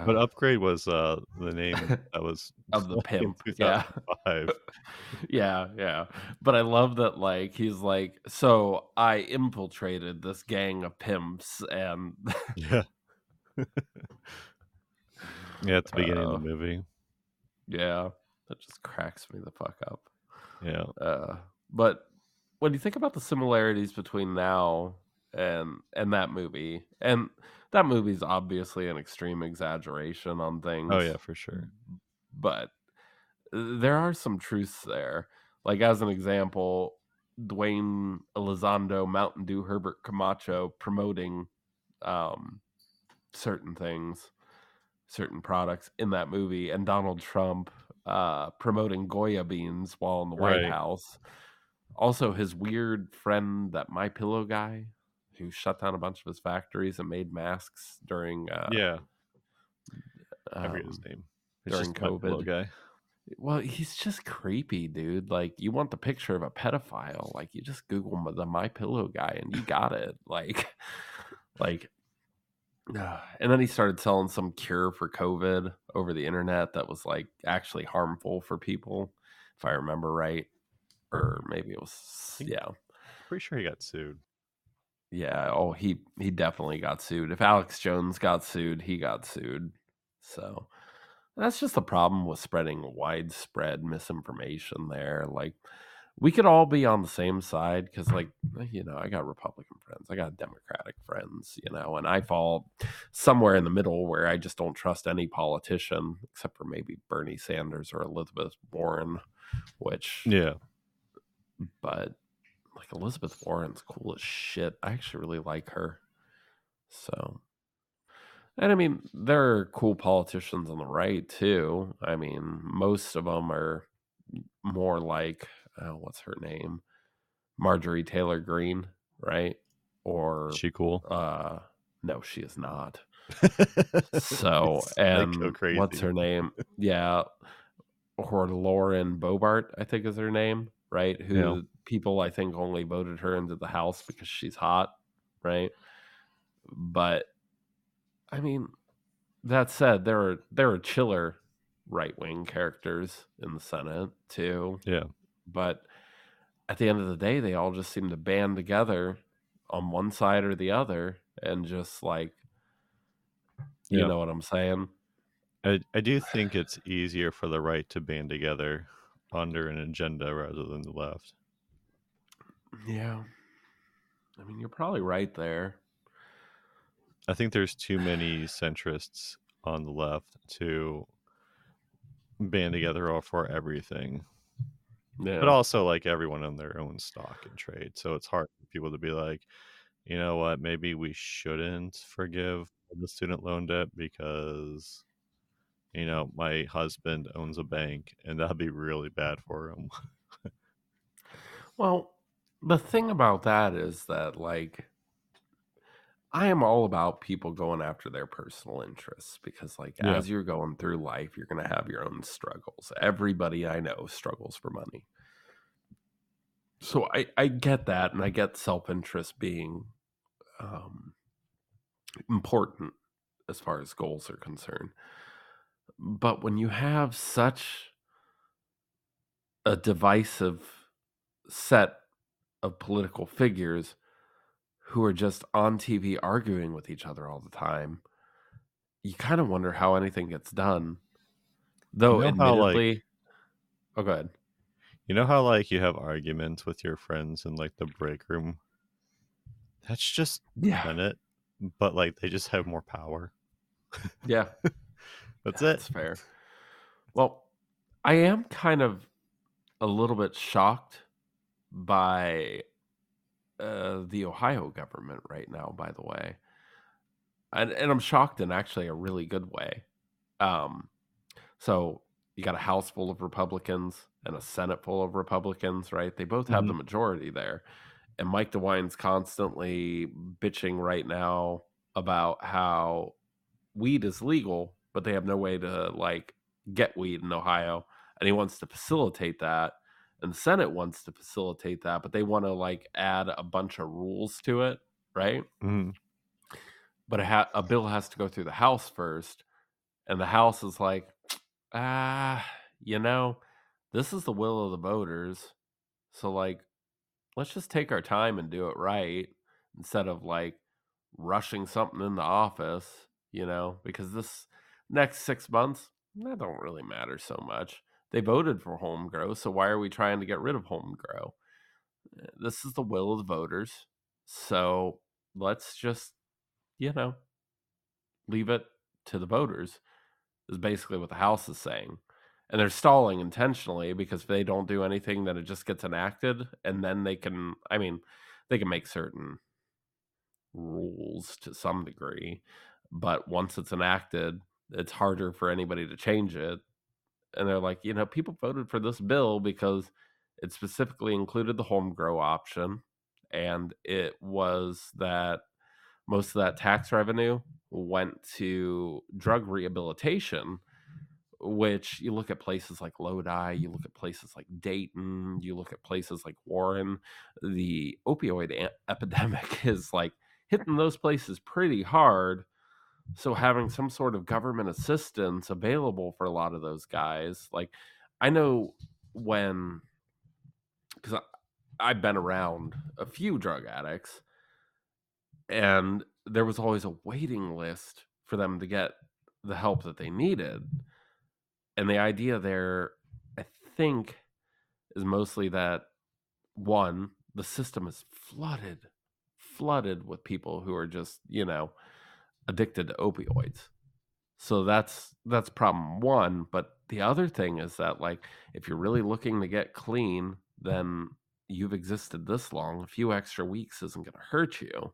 A: But
B: Uh,
A: upgrade was uh the name that was
B: Of the pimp, yeah. yeah, yeah. But I love that like he's like, so I infiltrated this gang of pimps and
A: yeah. yeah, at the beginning
B: Uh,
A: of the movie.
B: yeah, that just cracks me the fuck up.
A: Yeah.
B: Uh, but when you think about the similarities between now and and that movie, and that movie's obviously an extreme exaggeration on things.
A: Oh yeah, for sure.
B: but there are some truths there. Like as an example, Dwayne Elizondo, Mountain Dew, Herbert Camacho promoting um, certain things, certain products in that movie, and Donald Trump uh, promoting Goya beans while in the White
A: Right.
B: House. Also, his weird friend, that My Pillow guy, who shut down a bunch of his factories and made masks during. Uh,
A: yeah, I forget his
B: um,
A: name. It's
B: during COVID.
A: guy.
B: well, he's just creepy, dude. Like, you want the picture of a pedophile? Like, you just Google the My Pillow guy and you got it. Like, Like, and then he started selling some cure for COVID over the internet that was like actually harmful for people, if I remember right. Or maybe it was, yeah.
A: Pretty sure he got sued.
B: Yeah. Oh, he he definitely got sued. If Alex Jones got sued, he got sued. So that's just the problem with spreading widespread misinformation there. Like we could all be on the same side because like eh, you know i got republican friends i got democratic friends you know and i fall somewhere in the middle where i just don't trust any politician except for maybe bernie sanders or elizabeth warren which
A: Yeah.
B: but like elizabeth warren's cool as shit. I actually really like her. So and i mean there are cool politicians on the right too. I mean most of them are more like uh, what's her name? Marjorie taylor Greene, right? Or
A: She cool.
B: uh no she is not. So and
A: go
B: what's her name? Yeah or lauren Boebert i think is her name right? Who
A: Yeah.
B: people i think only voted her into the house because she's hot right? But i mean that said there are there are chiller right-wing characters in the senate too.
A: Yeah.
B: But at the end of the day they all just seem to band together on one side or the other and just like you
A: Yeah.
B: know what i'm saying
A: I, I do think it's easier for the right to band together under an agenda rather than the left.
B: yeah i mean you're probably right there
A: I think there's too many centrists on the left to band mm-hmm. together all for everything.
B: Yeah
A: But also like everyone on their own stock and trade. So it's hard for people to be like, you know what, maybe we shouldn't forgive the student loan debt because you know, my husband owns a bank and that'd be really bad for him.
B: Well, the thing about that is that, like, I am all about people going after their personal interests because, like,
A: Yeah.
B: as you're going through life, you're going to have your own struggles. Everybody I know struggles for money. So I, I get that, and I get self interest being um, important as far as goals are concerned. But when you have such a divisive set of political figures who are just on TV arguing with each other all the time, you kind of wonder how anything gets done. Though,
A: know how, like-
B: admittedly, oh, go ahead.
A: You know how like you have arguments with your friends in like the break room? That's just
B: Yeah,
A: Bennett, but like they just have more power.
B: yeah,
A: That's
B: that's
A: it.
B: That's fair. Well, I am kind of a little bit shocked by uh, the Ohio government right now. By the way, and and I'm shocked in actually a really good way. Um, so you got a House full of Republicans and a Senate full of Republicans, right? They both have the majority there, and Mike DeWine's constantly bitching right now about how weed is legal, but they have no way to like get weed in Ohio, and he wants to facilitate that. And the Senate wants to facilitate that, but they want to like add a bunch of rules to it, right?
A: Mhm.
B: but a, ha- a bill has to go through the House first, and the House is like, ah, you know, this is the will of the voters, so like, let's just take our time and do it right instead of like rushing something in the office, you know, because this next six months that don't really matter so much. They voted for home grow, so why are we trying to get rid of home grow? Uh, this is the will of the voters, so let's just you know, leave it to the voters, is basically what the House is saying. And they're stalling intentionally because if they don't do anything, then it just gets enacted. And then they can, I mean, they can make certain rules to some degree. But once it's enacted, it's harder for anybody to change it. And they're like, you know, people voted for this bill because it specifically included the home grow option. And it was that most of that tax revenue went to drug rehabilitation which you look at places like lodi you look at places like dayton you look at places like warren the opioid a- epidemic is like hitting those places pretty hard. So having some sort of government assistance available for a lot of those guys, like I know when because I've been around a few drug addicts, and there was always a waiting list for them to get the help that they needed. And the idea there, I think, is mostly that one, the system is flooded, flooded with people who are just, you know, addicted to opioids. So that's that's problem one. But the other thing is that like if you're really looking to get clean, then you've existed this long. A few extra weeks isn't going to hurt you.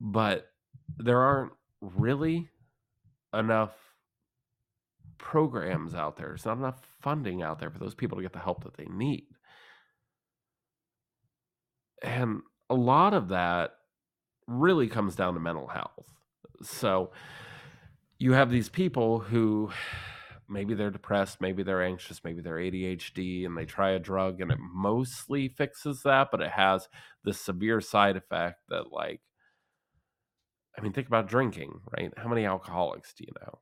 B: But there aren't really enough programs out there. There's not enough funding out there for those people to get the help that they need. And a lot of that really comes down to mental health. So you have these people who maybe they're depressed, maybe they're anxious, maybe they're ADHD, and they try a drug and it mostly fixes that, but it has the severe side effect that, like, I mean, think about drinking, right? How many alcoholics do you know?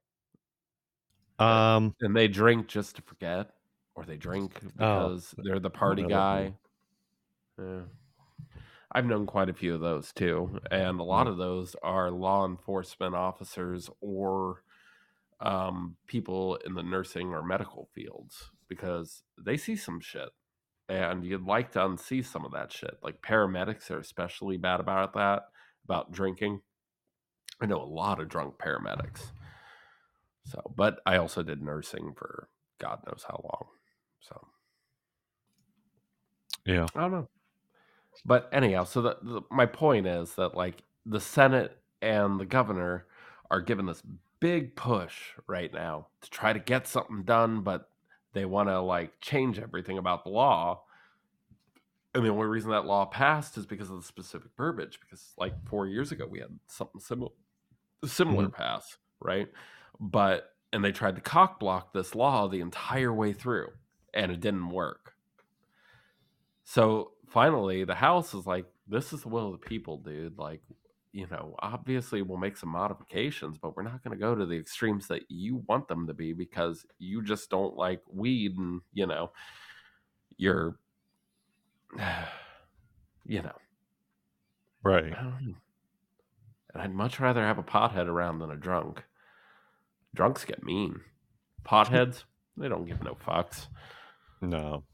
A: Um,
B: And they drink just to forget, or they drink because they're the party guy. Yeah. I've known quite a few of those too, and a lot of those are law enforcement officers or um, people in the nursing or medical fields because they see some shit, and you'd like to unsee some of that shit. Like paramedics are especially bad about that, about drinking. I know a lot of drunk paramedics. So, but I also did nursing for God knows how long. So
A: yeah,
B: I don't know. But anyhow, so the, the, my point is that like the Senate and the governor are given this big push right now to try to get something done, but they want to like change everything about the law. And the only reason that law passed is because of the specific verbiage. Because like four years ago, we had something similar, similar pass, right? But and they tried to cock block this law the entire way through, and it didn't work. So finally, the House is like, "This is the will of the people, dude. Like, you know, obviously we'll make some modifications, but we're not going to go to the extremes that you want them to be because you just don't like weed and, you know, you're, you know,
A: right.
B: Know. And I'd much rather have a pothead around than a drunk. Drunks get mean. Potheads, they don't give no fucks.
A: No,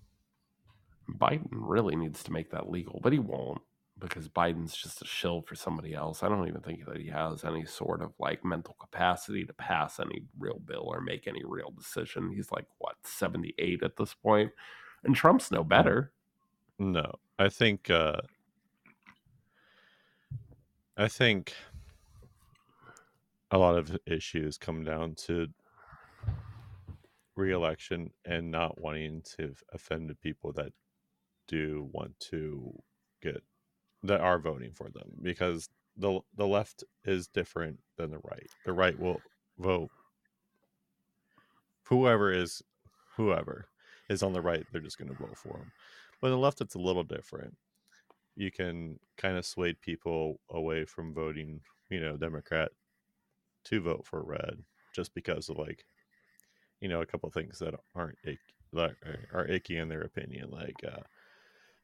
B: Biden really needs to make that legal, but he won't because Biden's just a shill for somebody else. I don't even think that he has any sort of like mental capacity to pass any real bill or make any real decision. He's like what, 78 at this point? And Trump's no better.
A: no. I think. uh I think a lot of issues come down to re-election and not wanting to offend the people that do want to get that are voting for them because the the left is different than the right. The right will vote whoever is whoever is on the right, they're just going to vote for them. But the left, it's a little different. You can kind of sway people away from voting, you know, Democrat to vote for red just because of like, you know, a couple things that aren't icky, are icky in their opinion, like uh,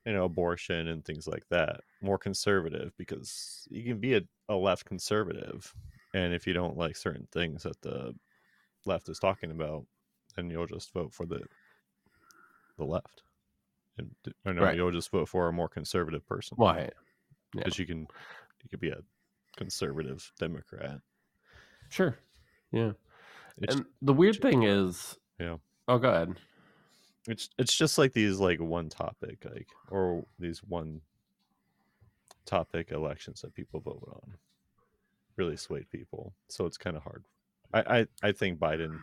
A: you know, abortion and things like that. More conservative because you can be a, a left conservative, and if you don't like certain things that the left is talking about, then you'll just vote for the the left, and or no,
B: Right.
A: you'll just vote for a more conservative person.
B: Why? Yeah.
A: Because you can, you could be a conservative Democrat.
B: Sure. Yeah.
A: It's,
B: and the weird thing is,
A: Yeah.
B: Oh, go ahead.
A: It's it's just like these like one topic like or these one topic elections that people vote on really swayed people so it's kind of hard I, I i think biden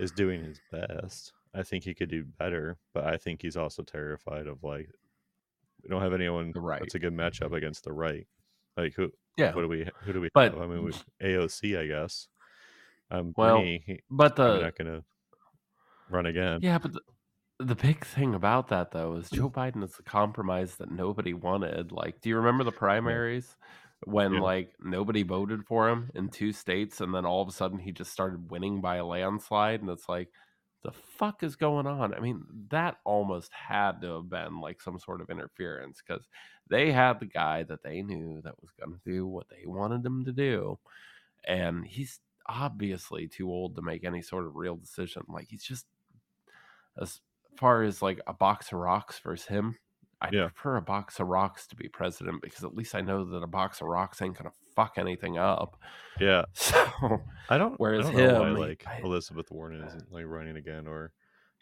A: is doing his best i think he could do better but i think he's also terrified of like we don't have anyone
B: The right.
A: that's a good matchup against the right like who
B: Yeah.
A: what do we who do we
B: But-
A: have? i mean we aoc i guess um
B: Well,
A: he,
B: But the
A: not gonna run again
B: yeah, but the, the big thing about that though is Joe mm-hmm. Biden is a compromise that nobody wanted. Like, do you remember the primaries? when
A: Yeah.
B: like nobody voted for him in two states and then all of a sudden he just started winning by a landslide and it's like the fuck is going on? I mean, that almost had to have been like some sort of interference because they had the guy that they knew that was going to do what they wanted him to do. And he's obviously too old to make any sort of real decision. Like, he's just, as far as like a box of rocks versus him, I
A: Yeah.
B: prefer a box of rocks to be president because at least I know that a box of rocks ain't going to fuck anything up.
A: Yeah.
B: So,
A: I don't.
B: Whereas
A: I don't know why,
B: him,
A: like
B: I-
A: Elizabeth Warren isn't like running again, or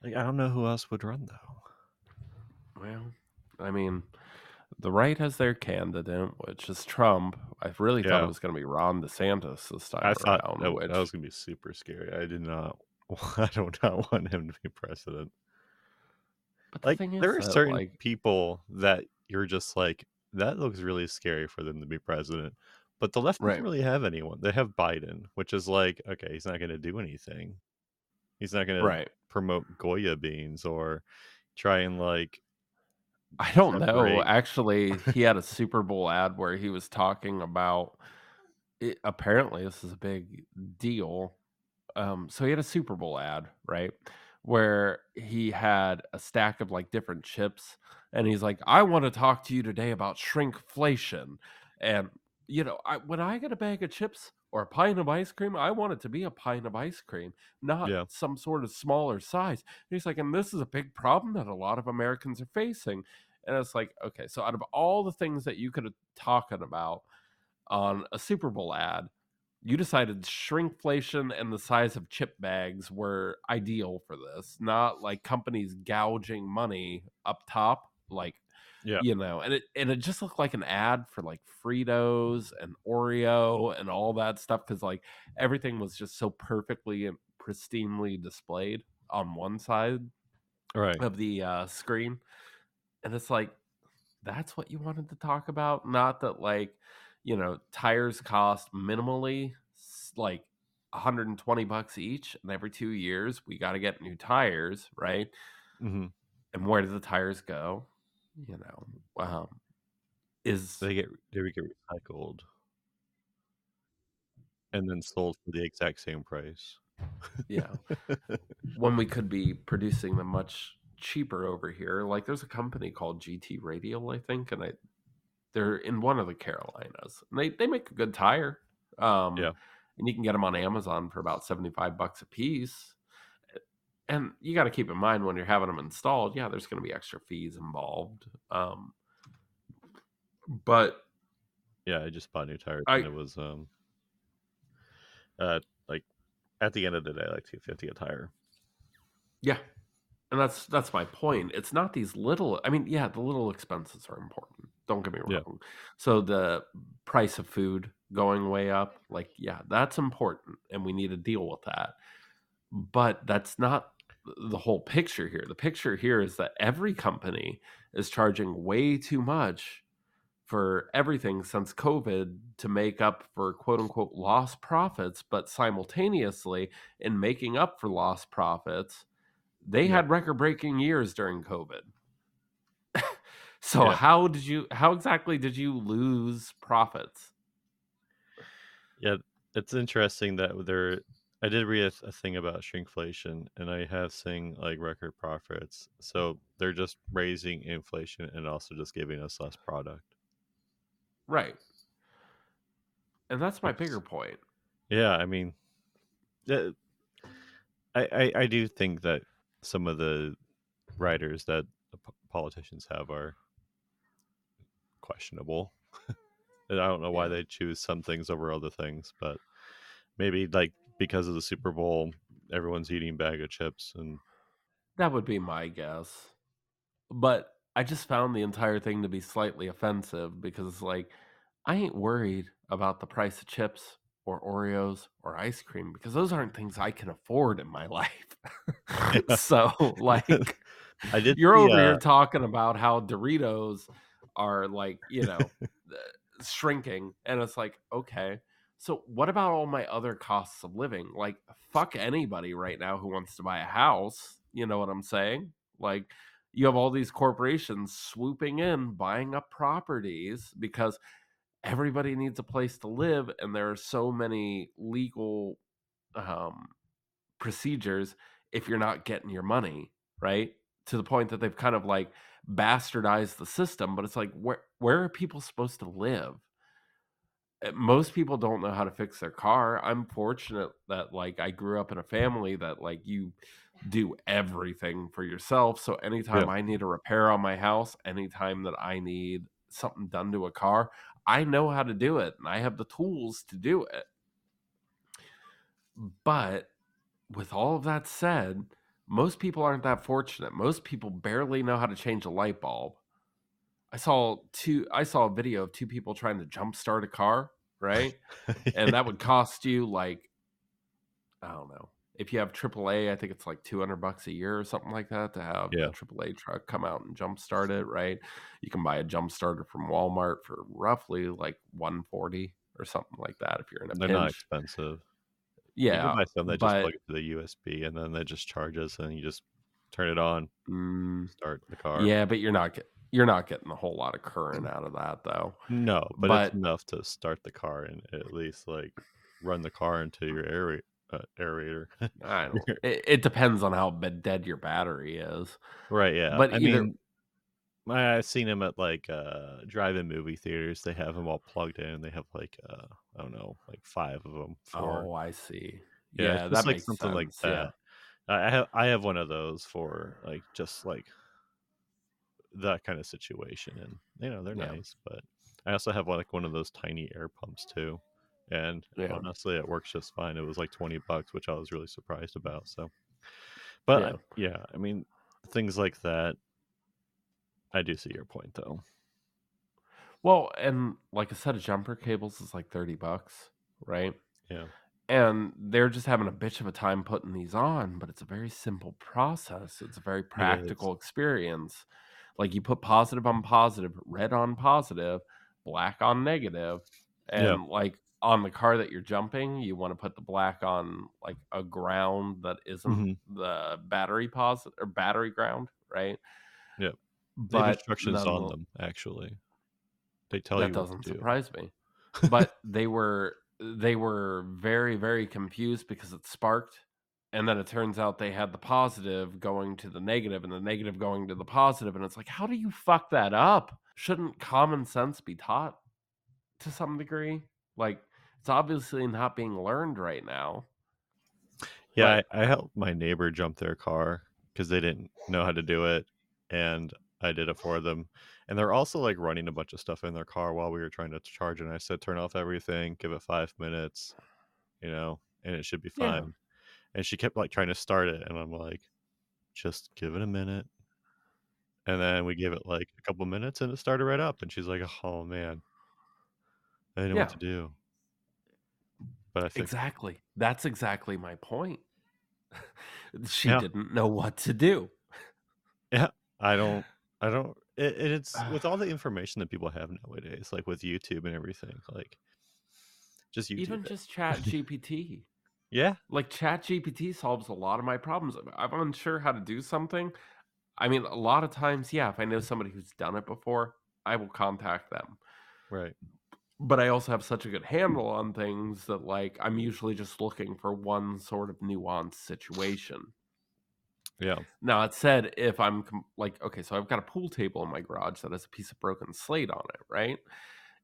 A: like I don't know who else would run though.
B: Well, I mean, the right has their candidate, which is Trump. I really thought it was going to be Ron DeSantis this time
A: I thought
B: around.
A: that,
B: which,
A: that was gonna be super scary. I did not. I do not want him to be president.
B: But the
A: Like
B: thing is
A: there are
B: that,
A: certain
B: like,
A: people that you're just like that looks really scary for them to be president. But the left
B: Right.
A: doesn't really have anyone. They have Biden, which is like okay, he's not going to do anything. He's not going to promote Goya beans or try and like
B: I don't know. Actually, he had a Super Bowl ad where he was talking about. It, apparently, this is a big deal. Um, so he had a Super Bowl ad, right, where he had a stack of like different chips, and he's like, "I want to talk to you today about shrinkflation." And you know, I, when I get a bag of chips or a pint of ice cream, I want it to be a pint of ice cream, not
A: Yeah.
B: some sort of smaller size. And he's like, and this is a big problem that a lot of Americans are facing. And it's like, okay, so out of all the things that you could have talking about on a Super Bowl ad, you decided shrinkflation and the size of chip bags were ideal for this, not like companies gouging money up top, like
A: Yeah.
B: you know, and it and it just looked like an ad for like Fritos and Oreo and all that stuff because like everything was just so perfectly and pristinely displayed on one side
A: right.
B: of the uh, screen, and it's like that's what you wanted to talk about, not that like you know tires cost minimally like 120 bucks each, and every two years we got to get new tires, right?
A: hmm
B: And where do the tires go? You know, um, is
A: They get they get recycled and then sold for the exact same price.
B: yeah when we could be producing them much cheaper over here. Like there's a company called GT Radial, I think, and I they're in one of the Carolinas. And they they make a good tire. Um,
A: Yeah.
B: and you can get them on Amazon for about seventy five bucks a piece. And you got to keep in mind when you're having them installed, yeah, there's going to be extra fees involved. Um, but
A: Yeah, I just bought new tires
B: I-
A: and it was um uh like at the end of the day like 250 a tire.
B: Yeah. And that's that's my point. It's not these little I mean, yeah, the little expenses are important. Don't get me
A: Yeah.
B: wrong. So the price of food going way up, like yeah, that's important and we need to deal with that. But that's not the whole picture here. The picture here is that every company is charging way too much for everything since COVID to make up for quote unquote lost profits, but simultaneously in making up for lost profits, they
A: Yeah.
B: had record breaking years during COVID. So
A: Yeah.
B: how did you how exactly did you lose profits?
A: Yeah, it's interesting that there I did read a, a thing about shrinkflation and I have seen like record profits. So they're just raising inflation and also just giving us less product.
B: Right. And that's my
A: It's-
B: bigger point.
A: Yeah, I mean, yeah, I, I I do think that some of the writers that politicians have are questionable. and I don't know why they choose some things over other things, but maybe like because of the Super Bowl, everyone's eating bag of chips and
B: That would be my guess. But I just found the entire thing to be slightly offensive because it's like I ain't worried about the price of chips or Oreos or ice cream because those aren't things I can afford in my life. So like
A: I did
B: you're over
A: uh,
B: here talking about how Doritos are like, you know, shrinking and it's like, okay. So what about all my other costs of living? Like fuck anybody right now who wants to buy a house, you know what I'm saying? Like you have all these corporations swooping in buying up properties because everybody needs a place to live and there are so many legal um procedures if you're not getting your money, right? To the point that they've kind of like bastardized the system, but it's like where where are people supposed to live? Eh, Most people don't know how to fix their car. I'm fortunate that like I grew up in a family that like you do everything for yourself. So anytime
A: Yeah.
B: I need a repair on my house, anytime that I need something done to a car, I know how to do it and I have the tools to do it. But with all of that said, most people aren't that fortunate. Most people barely know how to change a light bulb. I saw two I saw a video of two people trying to jump start a car, right? And that would cost you like I don't know. If you have AAA, I think it's like 200 bucks a year or something like that to have
A: Yeah.
B: a AAA truck come out and jump start it, right? You can buy a jump starter from Walmart for roughly like 140 or something like that if you're in a
A: They're not expensive. You
B: Yeah,
A: can buy some that just plug it to the USB and then they just charge us and you just turn it on,
B: mm,
A: start the car.
B: yeah, but you're not you're not getting a whole lot of current out of that though.
A: No, but,
B: But
A: it's enough to start the car and at least like run the car into your aer- uh, aerator.
B: I don't. It, it depends on how dead your battery is.
A: right, yeah.
B: But
A: I
B: either
A: mean, I've seen them at like uh drive-in movie theaters. They have them all plugged in. They have like uh I don't know, like five of them. Four.
B: oh, I see.
A: Yeah,
B: Yeah,
A: it's
B: that
A: like something like
B: sense. Yeah.
A: that. I I have I have one of those for like just like that kind of situation, and you know they're
B: Yeah.
A: nice. But I also have like one of those tiny air pumps too, and
B: Yeah.
A: honestly, it works just fine. It was like twenty bucks, which I was really surprised about. So, but
B: Yeah.
A: Yeah, I mean things like that. I do see your point though.
B: Well, and like a set of jumper cables is like 30 bucks, right?
A: Yeah,
B: And they're just having a bitch of a time putting these on, but it's a very simple process. It's a very practical experience. Like you put positive on positive, red on positive, black on negative,
A: Yeah,
B: and like on the car that you're jumping, you want to put the black on like a ground that isn't
A: hmm
B: the battery positive or battery ground, right?
A: yeah.
B: But
A: instructions on them actually. They tell
B: that
A: you
B: doesn't
A: to do.
B: surprise me. But they were they were very very confused because it sparked and then it turns out they had the positive going to the negative and the negative going to the positive and it's like how do you fuck that up? Shouldn't common sense be taught to some degree? Like it's obviously not being learned right now.
A: Yeah,
B: But
A: I, I helped my neighbor jump their car because they didn't know how to do it, and I did it for them. And they're also like running a bunch of stuff in their car while we were trying to charge. And I said, turn off everything, give it five minutes, you know, and it should be
B: yeah.
A: fine. And she kept like trying to start it, and I'm like, just give it a minute. And then we gave it like a couple minutes, and it started right up. And she's like, oh man, I didn't know what to do, but I it.
B: Exactly. That's exactly my point. she
A: Yeah,
B: didn't know what to do.
A: yeah. I don't. I don't. It, it- it's with all the information that people have nowadays, like with YouTube and everything. Like, just
B: Even
A: YouTube it.
B: just chat GPT.
A: Yeah,
B: like chat gpt solves a lot of my problems i'm unsure how to do something i mean a lot of times yeah if i know somebody who's done it before i will contact them
A: right.
B: but i also have such a good handle on things that like i'm usually just looking for one sort of nuanced situation
A: Yeah.
B: now it said if i'm com- like okay so i've got a pool table in my garage that has a piece of broken slate on it right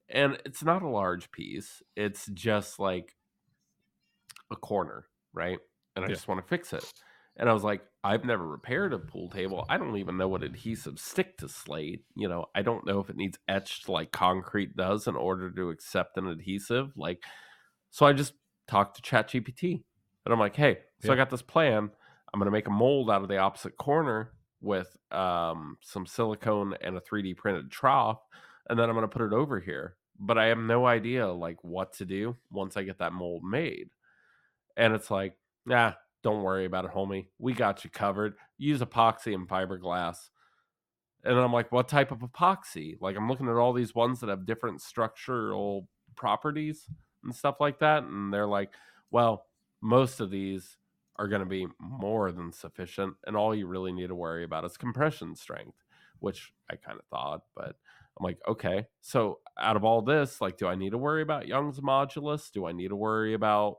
B: and it's not a large piece it's just like a corner, right? And I
A: Yeah.
B: just want to fix it. And I was like, I've never repaired a pool table. I don't even know what adhesives stick to slate. You know, I don't know if it needs etched like concrete does in order to accept an adhesive. Like, so I just talked to ChatGPT and I'm like, hey, so I got this plan. I'm going to make a mold out of the opposite corner with um, some silicone and a 3D printed trough. And then I'm going to put it over here. But I have no idea like what to do once I get that mold made. And it's like, nah, don't worry about it, homie. We got you covered. Use epoxy and fiberglass. And I'm like, what type of epoxy? Like, I'm looking at all these ones that have different structural properties and stuff like that. And they're like, well, most of these are going to be more than sufficient. And all you really need to worry about is compression strength, which I kind of thought. But I'm like, okay. So out of all this, like, do I need to worry about Young's modulus? Do I need to worry about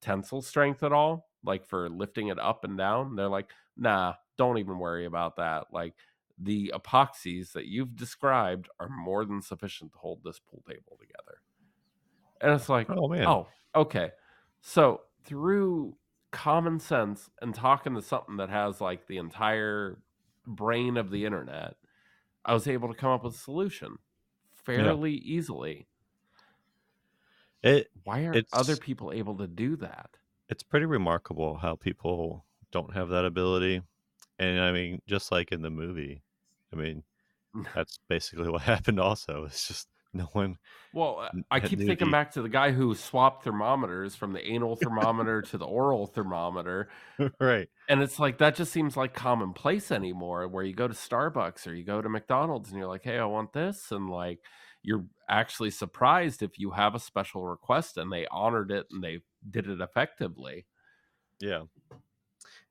B: tensile strength at all? Like for lifting it up and down? They're like, nah, don't even worry about that. Like the epoxies that you've described are more than sufficient to hold this pool table together. And it's like,
A: Oh man.
B: oh, okay. So through common sense and talking to something that has like the entire brain of the internet, I was able to come up with a solution fairly easily.
A: It
B: Why are other people able to do that?
A: it's pretty remarkable how people don't have that ability. And I mean, just like in the movie, I mean, that's basically what happened also. It's just no one
B: Well, uh, I keep thinking back to the guy who swapped thermometers from the anal thermometer to the oral thermometer.
A: right.
B: And it's like that just seems like commonplace anymore where you go to Starbucks or you go to McDonald's and you're like, hey, I want this. And like you're actually surprised if you have a special request and they honored it and they did it effectively.
A: Yeah.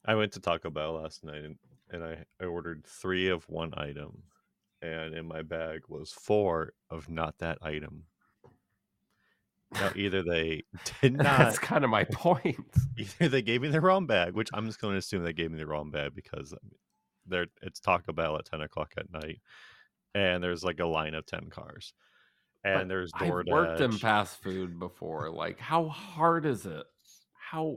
A: I went to Taco Bell last night and, and I, I ordered three of one item. And in my bag was four of not that item. Now either they did not
B: That's kind of my point.
A: either they gave me the wrong bag, which I'm just going to assume they gave me the wrong bag because there it's Taco Bell at ten o'clock at night, and there's like a line of ten cars, and
B: But
A: there's
B: I've worked in
A: DoorDash.
B: fast food before. Like, how hard is it? How,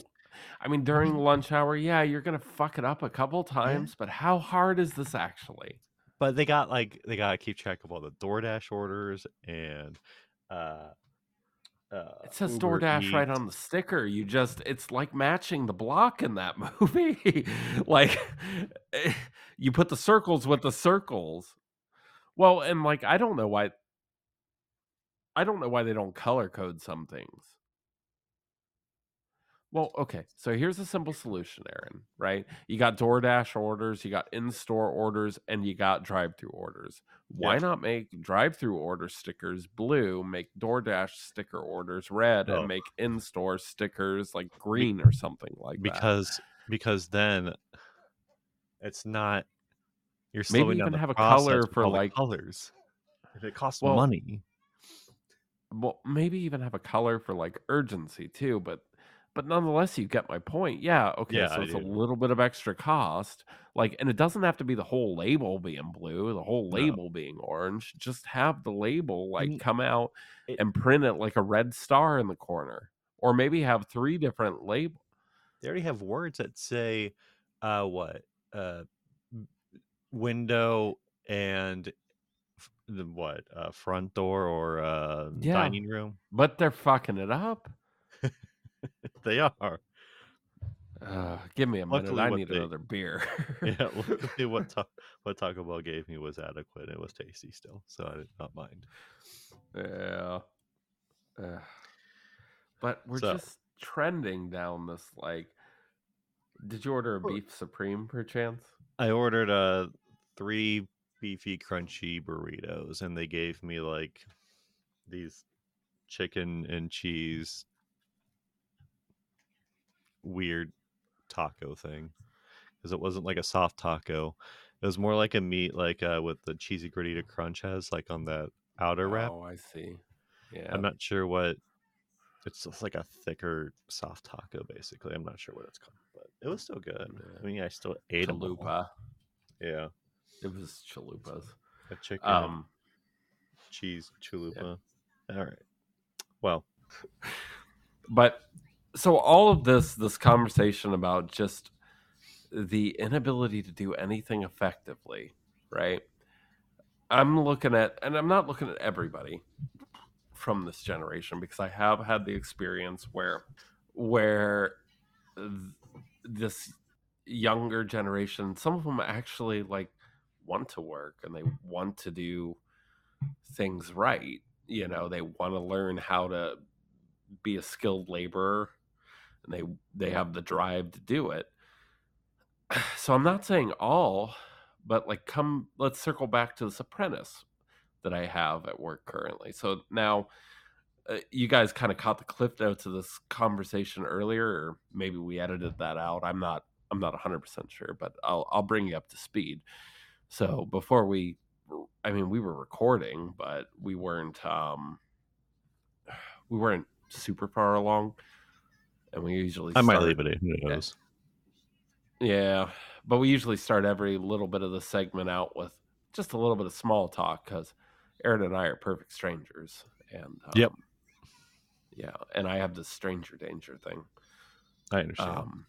B: I mean, during lunch hour, yeah, you're gonna fuck it up a couple times, but how hard is this actually?
A: But they got like they got to keep track of all the DoorDash orders and uh, uh,
B: It says
A: Uber
B: DoorDash right on the sticker. You just, it's like matching the block in that movie. like, you put the circles with the circles. Well, and like, I don't know why. I don't know why they don't color code some things. Well, okay. So here's a simple solution, Aaron, right? You got DoorDash orders, you got in store orders, and you got drive through orders. Why
A: Yeah.
B: not make drive through order stickers blue, make DoorDash sticker orders red,
A: Oh.
B: and make in store stickers like green or something like that?
A: because because then it's not you're
B: Maybe
A: slowing
B: even have a color for, like-
A: colors. If it costs
B: Well,
A: money,
B: well, maybe even have a color for like urgency too, but but nonetheless, you get my point. Yeah, okay,
A: Yeah,
B: so
A: I
B: it's a little bit of extra cost. Like, and it doesn't have to be the whole label being blue, the whole
A: No.
B: label being orange. Just have the label like come out
A: it-
B: and print it like a red star in the corner, or maybe have three different labels.
A: they already have words that say uh what uh window and the what uh front door or uh
B: Yeah.
A: dining room
B: But they're fucking it up.
A: they are
B: Uh, give me a minute.
A: Luckily
B: I need
A: they-
B: another beer.
A: yeah luckily what ta- what taco bell gave me was adequate it was tasty still so i did not mind
B: Yeah. Ugh. But we're
A: So-
B: just trending down this like did you order a beef supreme perchance?
A: i ordered uh three beefy crunchy burritos and they gave me like these chicken and cheese weird taco thing because it wasn't like a soft taco it was more like a meat like uh with the cheesy gordita crunch has like on that outer wrap
B: Oh, I see. Yeah.
A: i'm not sure what it's just like a thicker soft taco basically i'm not sure what it's called but it was still good
B: Yeah.
A: i mean i still ate
B: chalupa.
A: yeah
B: It was chalupas.
A: a chicken
B: Um
A: cheese chalupa all right well
B: but so all of this this conversation about just the inability to do anything effectively right? I'm looking at and i'm not looking at everybody from this generation because i have had the experience where where th- this younger generation some of them actually like want to work and they want to do things right. You know they want to learn how to be a skilled laborer and they they have the drive to do it. So i'm not saying all but like come let's circle back to this apprentice that i have at work currently. So now uh, you guys kind of caught the cliff notes of this conversation earlier or maybe we edited that out. I'm not i'm not 100% sure but i'll i'll bring you up to speed. So before we I mean, we were recording, but we weren't um we weren't super far along. And we usually
A: I might leave it in. Who knows?
B: Yeah, but we usually start every little bit of the segment out with just a little bit of small talk because Aaron and I are perfect strangers, and um,
A: Yep.
B: yeah, and I have this stranger danger thing.
A: I understand.
B: Um,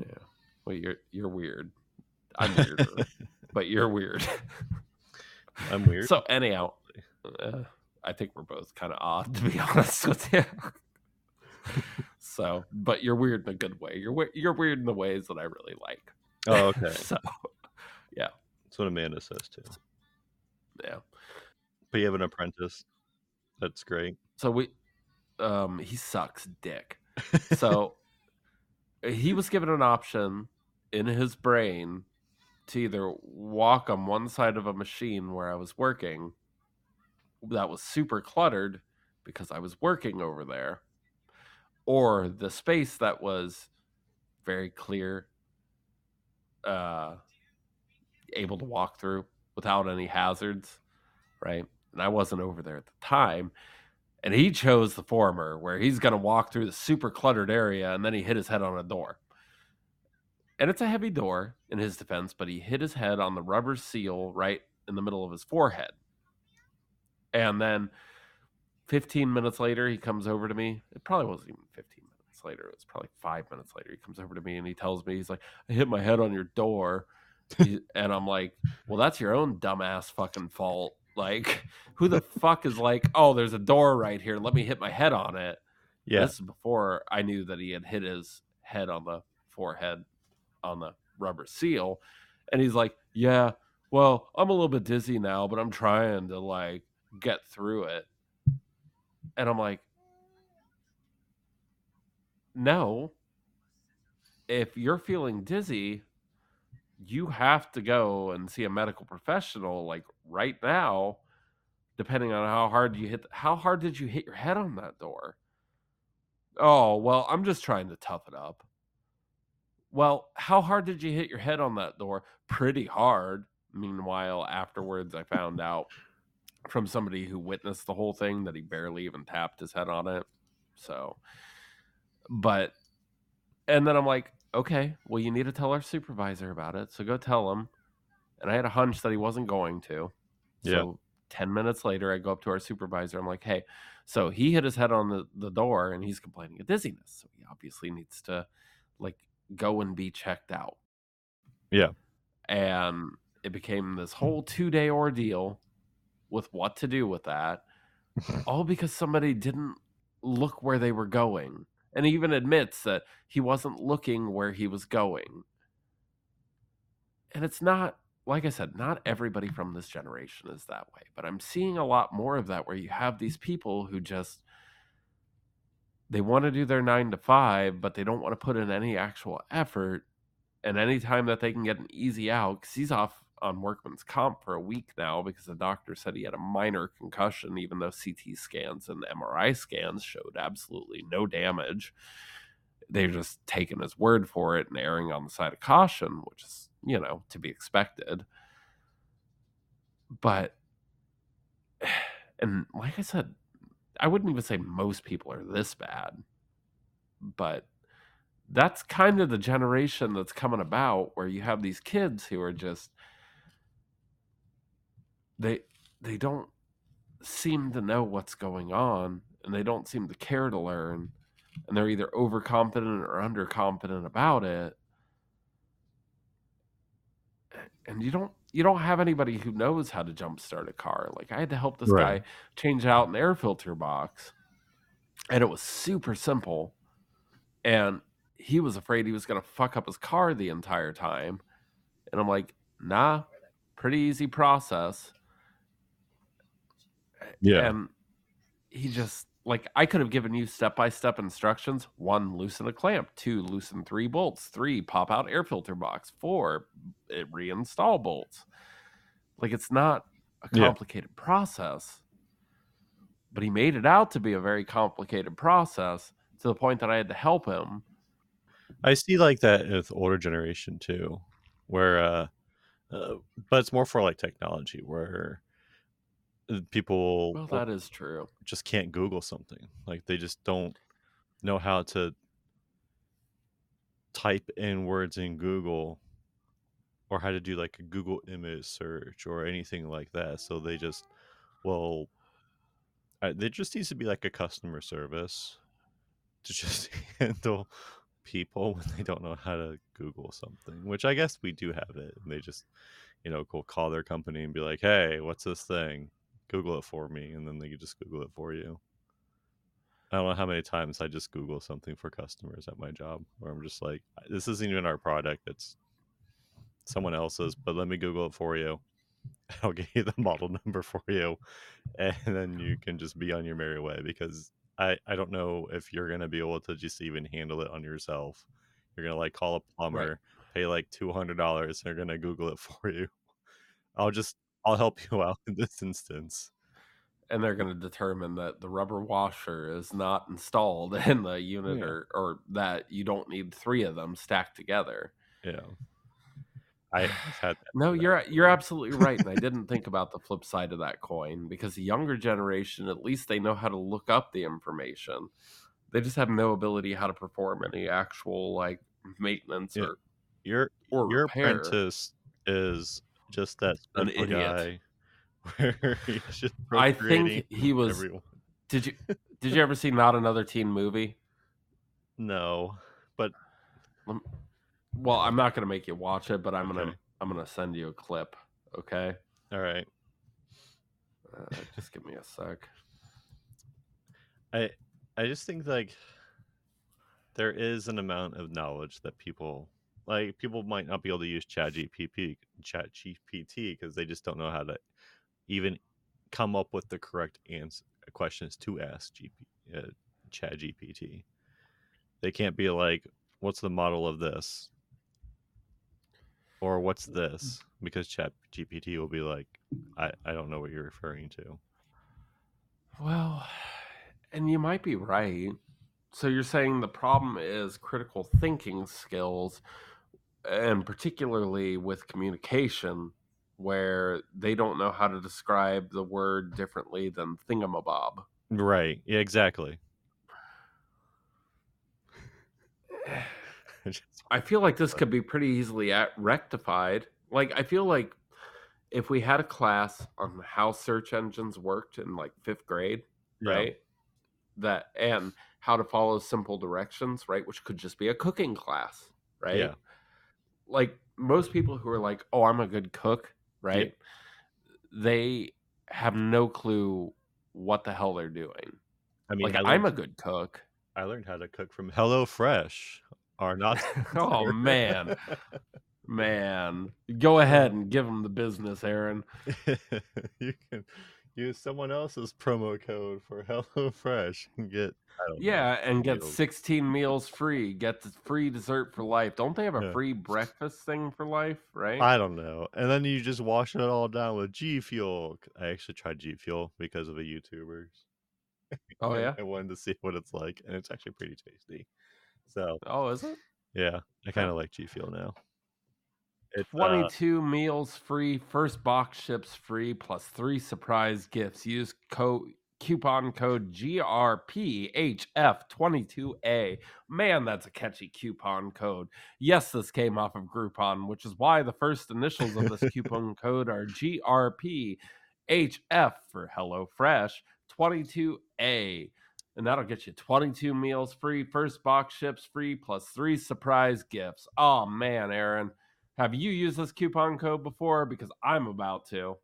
B: yeah, well, you're you're weird. I'm weird, but you're weird.
A: I'm weird.
B: So anyhow, uh, I think we're both kind of odd to be honest with you. So, but you're weird in a good way. You're you're weird in the ways that I really like.
A: oh, okay.
B: so yeah,
A: That's what Amanda says too.
B: yeah.
A: But you have an apprentice. That's great.
B: So we, um, he sucks dick. So he was given an option in his brain to either walk on one side of a machine where I was working that was super cluttered because I was working over there, or the space that was very clear, uh, able to walk through without any hazards, right? And I wasn't over there at the time. And he chose the former, where he's going to walk through the super cluttered area and then he hit his head on a door. And it's a heavy door in his defense, but he hit his head on the rubber seal right in the middle of his forehead. And then 15 minutes later, he comes over to me. It probably wasn't even 15 minutes later. It was probably five minutes later. He comes over to me and he tells me, he's like, I hit my head on your door. He- and I'm like, well, that's your own dumbass fucking fault. Like, who the fuck is like, oh, there's a door right here. Let me hit my head on it.
A: Yeah.
B: This is before I knew that he had hit his head on the forehead on the rubber seal. And he's like, Yeah, well, I'm a little bit dizzy now, but I'm trying to like get through it. And I'm like, No. If you're feeling dizzy, you have to go and see a medical professional like right now depending on how hard you hit how hard did you hit your head on that door? Oh well i'm just trying to tough it up. Well how hard did you hit your head on that door? Pretty hard. Meanwhile afterwards i found out from somebody who witnessed the whole thing that he barely even tapped his head on it so but and then i'm like okay well you need to tell our supervisor about it so go tell him and i had a hunch that he wasn't going to
A: Yeah.
B: so 10 minutes later i go up to our supervisor i'm like hey so he hit his head on the, the door and he's complaining of dizziness so he obviously needs to like go and be checked out
A: Yeah.
B: and it became this whole two day ordeal with what to do with that all because somebody didn't look where they were going and he even admits that he wasn't looking where he was going. And it's not like i said not everybody from this generation is that way but i'm seeing a lot more of that where you have these people who just they want to do their 9 to 5 but they don't want to put in any actual effort and anytime that they can get an easy out because he's off on workman's comp for a week now because the doctor said he had a minor concussion even though ct scans and mri scans showed absolutely no damage. They're just taking his word for it and erring on the side of caution which is you know to be expected. But and like i said i wouldn't even say most people are this bad but that's kind of the generation that's coming about where you have these kids who are just they they don't seem to know what's going on and they don't seem to care to learn and they're either overconfident or underconfident about it. And you don't you don't have anybody who knows how to jumpstart a car. Like i had to help this
A: Right.
B: guy change out an air filter box and it was super simple and he was afraid he was going to fuck up his car the entire time and i'm like nah pretty easy process
A: Yeah.
B: and he just like I could have given you step by step instructions. One, loosen a clamp. Two, loosen three bolts. Three, pop out air filter box. Four, it reinstall bolts. Like it's not a
A: Yeah.
B: complicated process. But he made it out to be a very complicated process to the point that I had to help him.
A: I see like that with older generation too, where uh uh, but it's more for like technology where people
B: Well, that is true.
A: just can't Google something. Like they just don't know how to type in words in Google or how to do like a Google image search or anything like that. So they just well, uh, there just needs to be like a customer service to just handle people when they don't know how to Google something, which I guess we do have it. And they just, you know, call their company and be like, hey, what's this thing? Google it for me. And then they can just Google it for you. I don't know how many times I just Google something for customers at my job where I'm just like, this isn't even our product. It's someone else's, but let me Google it for you. I'll give you the model number for you. And then you can just be on your merry way because I, I don't know if you're going to be able to just even handle it on yourself. You're going to like call a plumber, pay like $200, and they're going to Google it for you. I'll just, I'll help you out in this instance.
B: and they're going to determine that the rubber washer is not installed in the unit
A: Yeah.
B: or, or that you don't need three of them stacked together.
A: Yeah. I, had that.
B: No, you're you're absolutely right, and I didn't think about the flip side of that coin because the younger generation, at least they know how to look up the information. They just have no ability how to perform any actual like maintenance
A: Yeah.
B: or
A: Your,
B: or
A: your
B: repair.
A: apprentice is just that
B: An idiot.
A: guy where he's just
B: I think he was.
A: everyone.
B: Did you did you ever see not another teen movie?
A: No, but
B: Well, I'm not going to make you watch it, but I'm gonna I'm gonna send you a clip. Okay,
A: all right.
B: uh, just give me a sec.
A: I I just think like there is an amount of knowledge that people like people might not be able to use chat gpt chat gpt because they just don't know how to even come up with the correct answer questions to ask gp uh, chat gpt they can't be like what's the model of this? or what's this? because chat gpt will be like i i don't know what you're referring to.
B: Well, and you might be right. So you're saying the problem is critical thinking skills, and particularly with communication, where they don't know how to describe the word differently than thingamabob.
A: right yeah exactly
B: I feel like this could be pretty easily at- rectified. Like, I feel like if we had a class on how search engines worked in like fifth grade,
A: yeah.
B: right? That and how to follow simple directions, right? Which could just be a cooking class, right?
A: Yeah.
B: Like most people who are like, "Oh, I'm a good cook," right? They have no clue what the hell they're doing.
A: I mean,
B: like
A: I
B: I'm a good cook.
A: I learned how to cook from Hello Fresh. Are not.
B: Oh, man. Man, go ahead and give them the business, Aaron.
A: you can use someone else's promo code for Hello Fresh and get. I don't know,
B: Yeah, and get
A: meals.
B: 16 meals free. Get the free dessert for life. Don't they have a
A: Yeah.
B: free breakfast thing for life, right?
A: I don't know. And then you just wash it all down with G Fuel. I actually tried G Fuel because of a YouTuber.
B: oh yeah.
A: I wanted to see what it's like, and it's actually pretty tasty. So
B: Oh, is it?
A: yeah, I kind of like G Fuel now. It's uh,
B: 22 meals free, first box ships free, plus three surprise gifts. Use code coupon code GRPHF22A. Man, that's a catchy coupon code. Yes, this came off of Groupon, which is why the first initials of this coupon code are GRPHF for HelloFresh 22A. And that'll get you 22 meals free, first box ships free, plus three surprise gifts. Oh man, Aaron. Have you used this coupon code before? Because I'm about to.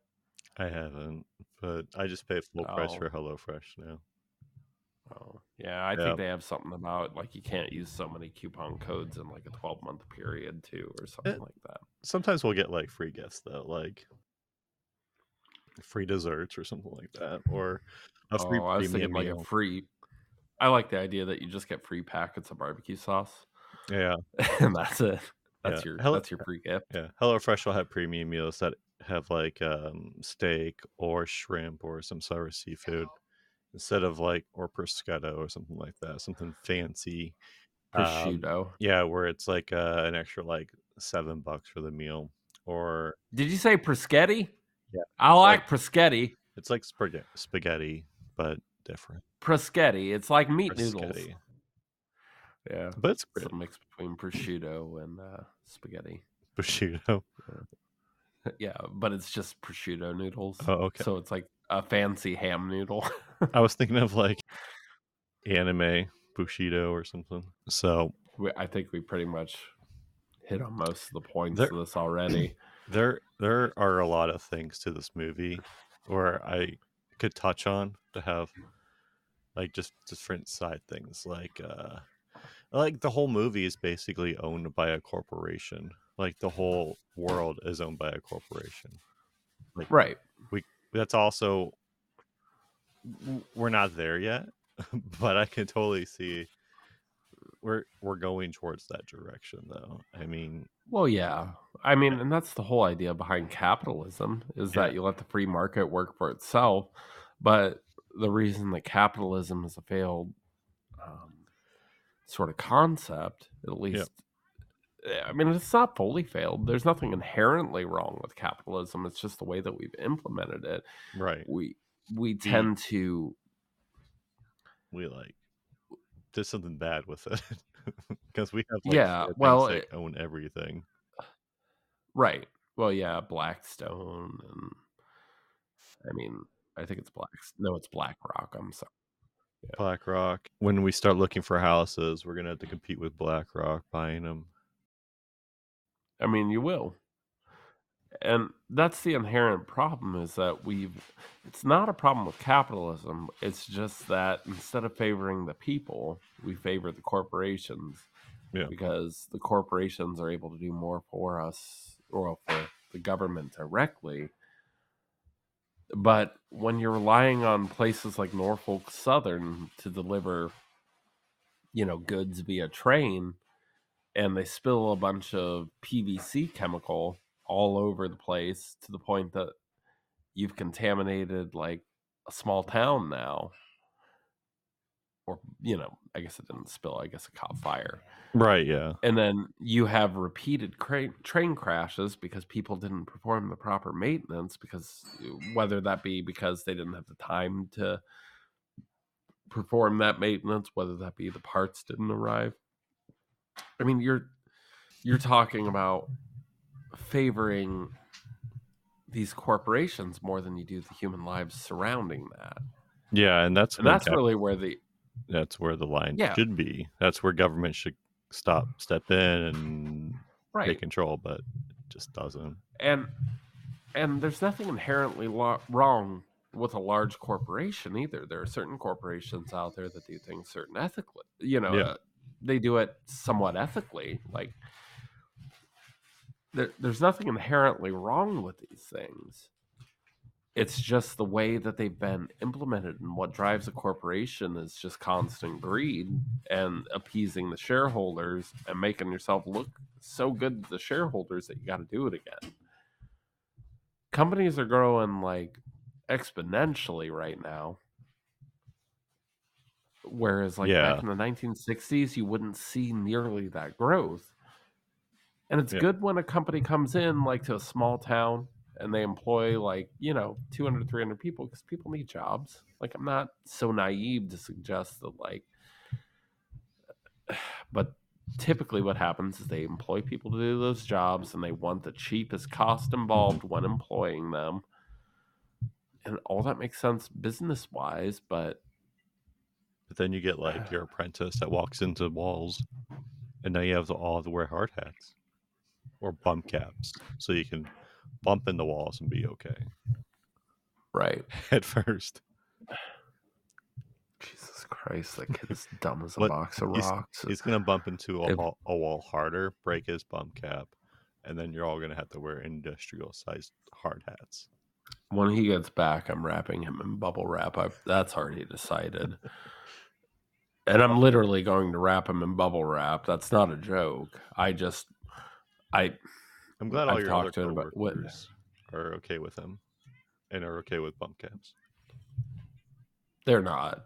A: I haven't, but I just pay full price
B: Oh.
A: for HelloFresh now.
B: Oh, yeah. I
A: Yeah.
B: think they have something about like you can't use so many coupon codes in like a 12 month period too, or something
A: Eh.
B: like that.
A: Sometimes we'll get like free gifts though, like free desserts or something like that, or a free
B: oh, I was thinking like
A: meal.
B: a free. I like the idea that you just get free packets of barbecue sauce,
A: yeah,
B: and that's it. That's
A: Yeah.
B: your
A: Hello-
B: that's your gift.
A: yeah. HelloFresh will have premium meals that have like um, steak or shrimp or some sort of seafood instead of like or prosciutto or something like that, something fancy. Um,
B: Prosciutto.
A: Yeah, where it's like uh, an extra like seven bucks for the meal. or
B: Did you say Proschetti?
A: Yeah.
B: I like
A: Like-
B: Proschetti.
A: it's like spaghetti, spaghetti but different.
B: Proschetti. It's like meat noodles. Yeah.
A: But it's
B: a mix between prosciutto and uh, spaghetti.
A: Prosciutto.
B: Yeah, but it's just prosciutto noodles.
A: Oh, okay.
B: So it's like a fancy ham noodle.
A: I was thinking of like anime Bushido or something. So
B: We- I think we pretty much hit on most of the points
A: There-
B: of this already.
A: there there are a lot of things to this movie where I could touch on to have like just different side things like uh like the whole movie is basically owned by a corporation. Like the whole world is owned by a corporation.
B: like, right.
A: We that's also we're not there yet, but I can totally see we're we're going towards that direction though. I mean,
B: Well, yeah. I mean, and that's the whole idea behind capitalism is
A: Yeah.
B: that you let the free market work for itself. But the reason that capitalism is a failed um, sort of concept, at least, eh, I mean, it's not fully failed. There's nothing inherently wrong with capitalism. It's just the way that we've implemented it.
A: right.
B: We we tend to
A: we like did something bad with it because we have like,
B: Yeah, well, it-
A: own everything.
B: right. Well, yeah, Blackstone and I mean, I think it's Black. No, it's BlackRock. I'm sorry.
A: BlackRock. When we start looking for houses, we're gonna have to compete with BlackRock buying them.
B: I mean, you will. And that's the inherent problem is that we've it's not a problem with capitalism. It's just that instead of favoring the people, we favor the corporations.
A: Yeah.
B: Because the corporations are able to do more for us or for the government directly. But when you're relying on places like Norfolk Southern to deliver, you know, goods via train, and they spill a bunch of PVC chemical all over the place to the point that you've contaminated like a small town now. Or, you know, I guess it didn't spill, I guess it caught fire.
A: Right. Yeah.
B: And then you have repeated cra- train crashes because people didn't perform the proper maintenance because whether that be because they didn't have the time to perform that maintenance, whether that be the parts didn't arrive. I mean, you're you're talking about favoring these corporations more than you do the human lives surrounding that.
A: Yeah, and that's
B: And that's
A: cap-
B: really where the
A: that's where the line
B: Yeah.
A: should be. That's where government should stop, step in, and
B: right
A: take control, but it just doesn't.
B: and and there's nothing inherently lo- wrong with a large corporation either there are certain corporations out there that do things certain ethically you know
A: Yeah.
B: uh, they do it somewhat ethically like there, there's nothing inherently wrong with these things it's just the way that they've been implemented and what drives a corporation is just constant greed and appeasing the shareholders and making yourself look so good to the shareholders that you got to do it again companies are growing like exponentially right now whereas like
A: Yeah.
B: back in the 1960s you wouldn't see nearly that growth and it's
A: Yeah.
B: good when a company comes in like to a small town and they employ like you know 200 300 people because people need jobs. Like i'm not so naive to suggest that like but typically what happens is they employ people to do those jobs and they want the cheapest cost involved when employing them. And all that makes sense business wise but
A: But then you get like your apprentice that walks into walls, and now you have to all have to wear hard hats or bump caps, so you can bump in the walls and be okay.
B: Right.
A: At first.
B: jesus christ that kid's dumb as a
A: What-
B: box of
A: he's-
B: rocks.
A: He's gonna bump into a, wall, a wall harder, break his bump cap, and then you're all gonna have to wear industrial sized hard hats.
B: when he gets back i'm wrapping him in bubble wrap. I, that's already decided. And i'm literally going to wrap him in bubble wrap. That's not a joke. I just i
A: I'm glad all
B: I've
A: your other
B: about what-
A: are okay with him and are okay with bump caps.
B: they're not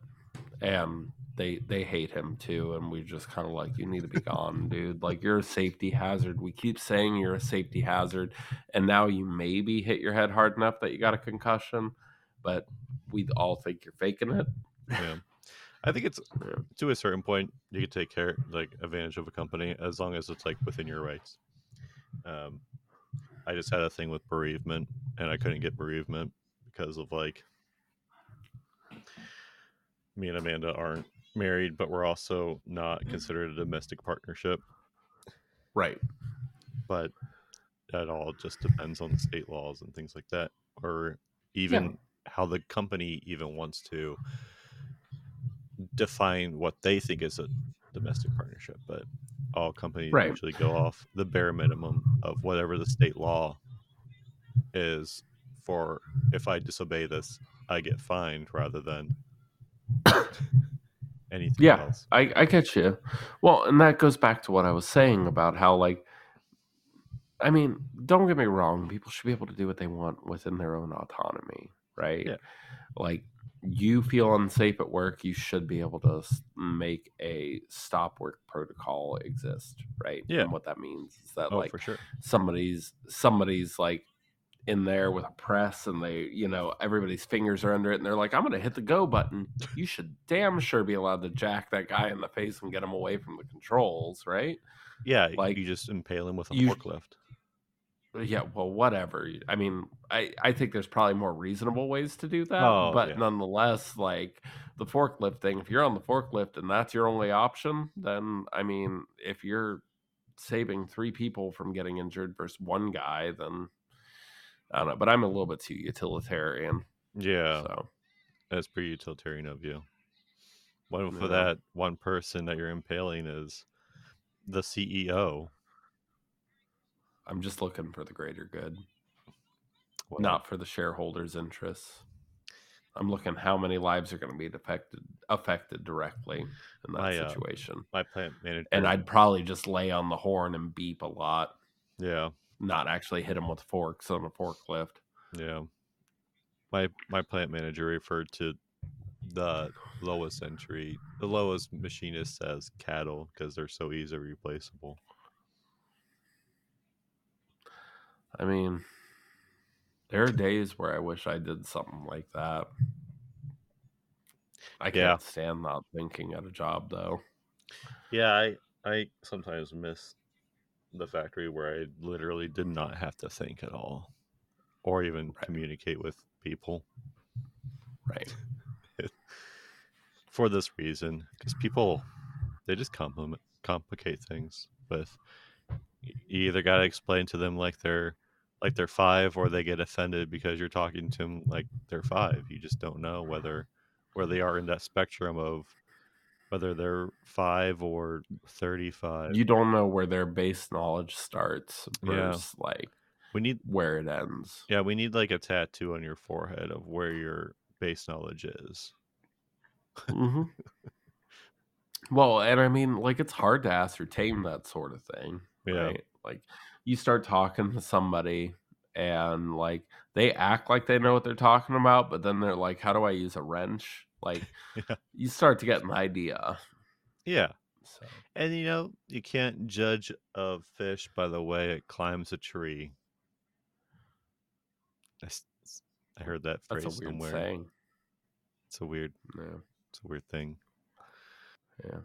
B: and they they hate him too, and we just kind of like you need to be gone, dude. Like you're a safety hazard. We keep saying you're a safety hazard, and now you maybe hit your head hard enough that you got a concussion, but we all think you're faking it.
A: Yeah. I think it's to a certain point you could take care like advantage of a company as long as it's like within your rights. Um, I just had a thing with bereavement, and I couldn't get bereavement because of like me and Amanda aren't married, but we're also not considered a domestic partnership.
B: Right.
A: But that all just depends on the state laws and things like that, or even how the company even wants to define what they think is a domestic partnership. But all companies
B: Right.
A: usually go off the bare minimum of whatever the state law is for if I disobey this, I get fined rather than anything
B: Yeah.
A: else.
B: I, I get you. Well, and that goes back to what I was saying about how, like, I mean, don't get me wrong. People should be able to do what they want within their own autonomy, right?
A: Yeah.
B: Like, you feel unsafe at work, you should be able to make a stop work protocol exist, right?
A: Yeah.
B: And what that means is that,
A: Oh,
B: like,
A: for sure.
B: somebody's somebody's like in there with a press and they you know everybody's fingers are under it and they're like i'm gonna hit the go button you should damn sure be allowed to jack that guy in the face and get him away from the controls right
A: Yeah,
B: like,
A: you just impale him with a
B: you-
A: forklift.
B: Uh, yeah well whatever i mean i i think there's probably more reasonable ways to do that
A: Oh,
B: but
A: yeah.
B: nonetheless like the forklift thing if you're on the forklift and that's your only option then i mean if you're saving three people from getting injured versus one guy then i don't know but i'm a little bit too utilitarian
A: Yeah,
B: so
A: that's pretty utilitarian of you. What if
B: Yeah.
A: for that one person that you're impaling is the CEO?
B: I'm just looking for the greater good
A: Well,
B: not for the shareholders interests i'm looking how many lives are going to be affected affected directly in that
A: My, uh,
B: situation
A: my plant manager.
B: and I'd probably just lay on the horn and beep a lot,
A: yeah,
B: not actually hit them with forks on a forklift.
A: yeah. My my plant manager referred to the lowest entry, the lowest machinist as cattle because they're so easily replaceable.
B: I mean, there are days where I wish I did something like that. I can't
A: Yeah.
B: stand not thinking at a job though.
A: Yeah, I I sometimes miss the factory where I literally did not have to think at all, or even
B: Right.
A: communicate with people.
B: Right.
A: for this reason because people they just complicate things with you either got to explain to them like they're like they're five or they get offended because you're talking to them like they're five you just don't know whether where they are in that spectrum of whether they're five or 35
B: You don't know where their base knowledge starts
A: Yeah.
B: like
A: we need
B: where it ends.
A: yeah we need like a tattoo on your forehead of where your base knowledge is
B: hmm well, and I mean, like, it's hard to ascertain that sort of thing.
A: Yeah
B: right? Like you start talking to somebody and like they act like they know what they're talking about, but then they're like, How do I use a wrench? Like
A: Yeah.
B: you start to get an idea.
A: yeah
B: So
A: And you know, you can't judge a fish by the way it climbs a tree. I heard that phrase
B: that's a weird
A: somewhere.
B: saying.
A: It's a weird,
B: Yeah.
A: it's a weird thing.
B: Yeah.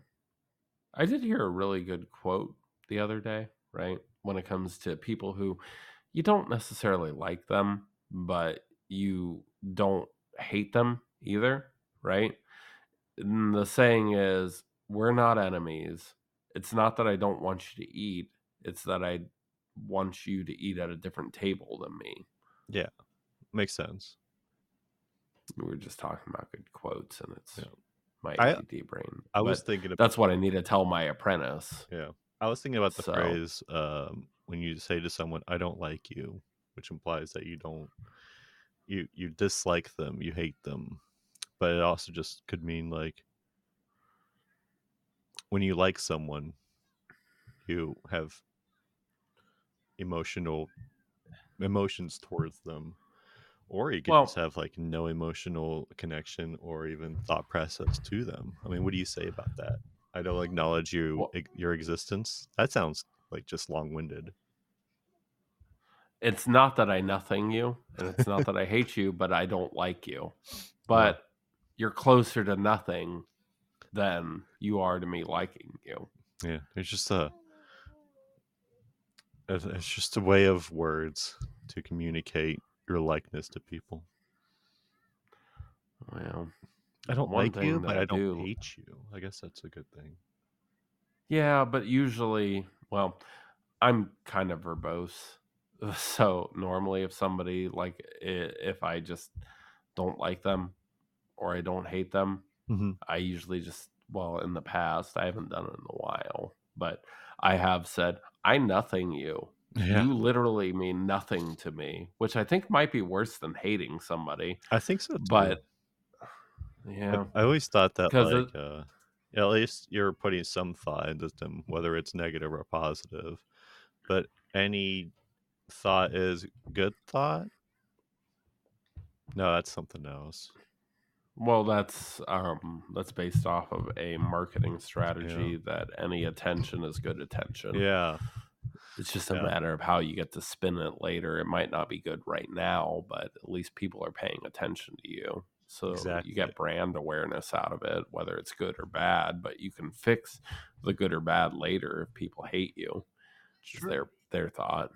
B: I did hear a really good quote the other day, right? When it comes to people who you don't necessarily like them, but you don't hate them either, right? And the saying is, we're not enemies. It's not that I don't want you to eat, it's that I want you to eat at a different table than me.
A: Yeah, makes sense.
B: We were just talking about good quotes, and it's
A: Yeah.
B: my
A: I-
B: ADD brain.
A: I was thinking about
B: that's what I need to tell my apprentice.
A: yeah. I was thinking about the
B: So-
A: phrase um, when you say to someone, "I don't like you," which implies that you don't you you dislike them, you hate them, but it also just could mean like when you like someone, you have emotional emotions towards them or you could
B: Well-
A: just have like no emotional connection or even thought process to them. I mean, what do you say about that? I don't acknowledge you
B: Well-
A: your existence. That sounds like just long-winded.
B: it's not that I nothing you, and it's not that I hate you, but I don't like you. But you're closer to nothing than you are to me liking you.
A: Yeah, it's just a it's it's just a way of words to communicate your likeness to people.
B: Well,
A: I don't
B: One
A: like you, but I
B: I
A: don't
B: do-
A: hate you. I guess that's a good thing.
B: yeah, but usually, well, I'm kind of verbose. So normally, if somebody like if I just don't like them or I don't hate them,
A: hmm
B: I usually just well in the past I haven't done it in a while, but I have said I nothing you.
A: Yeah,
B: You literally mean nothing to me, which I think might be worse than hating somebody.
A: I think so. Too.
B: But yeah,
A: I, always thought that like
B: it-
A: uh, at least you're putting some thought into them, whether it's negative or positive. But any thought is good thought. No, that's something else.
B: well, that's um that's based off of a marketing strategy that any attention is good attention.
A: Yeah,
B: It's just a
A: Yeah.
B: matter of how you get to spin it later. It might not be good right now, but at least people are paying attention to you. So
A: Exactly.
B: you get brand awareness out of it, whether it's good or bad, but you can fix the good or bad later if people hate you. It's
A: Sure.
B: their their thought.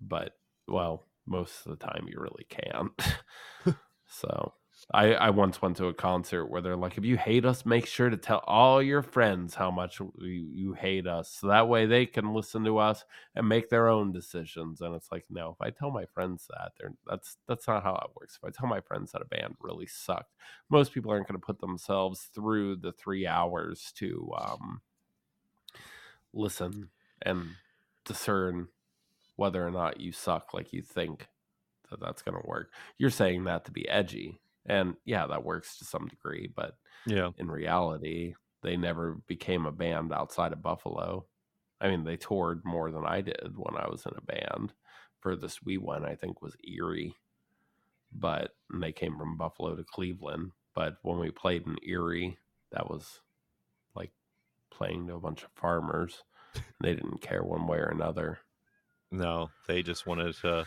B: But well, most of the time you really can't. so I, I once went to a concert where they're like, if you hate us, make sure to tell all your friends how much you, you hate us. So that way they can listen to us and make their own decisions. And it's like, no, if I tell my friends that, they're that's that's not how it works. If I tell my friends that a band really sucked, most people aren't going to put themselves through the three hours to um, listen and discern whether or not you suck like you think that that's going to work. You're saying that to be edgy. And yeah, that works to some degree, but
A: yeah,
B: in reality, they never became a band outside of Buffalo. I mean, they toured more than I did when I was in a band. Furthest we went, I think, was Erie, but and they came from Buffalo to Cleveland. But when we played in Erie, that was like playing to a bunch of farmers. They didn't care one way or another.
A: no, they just wanted to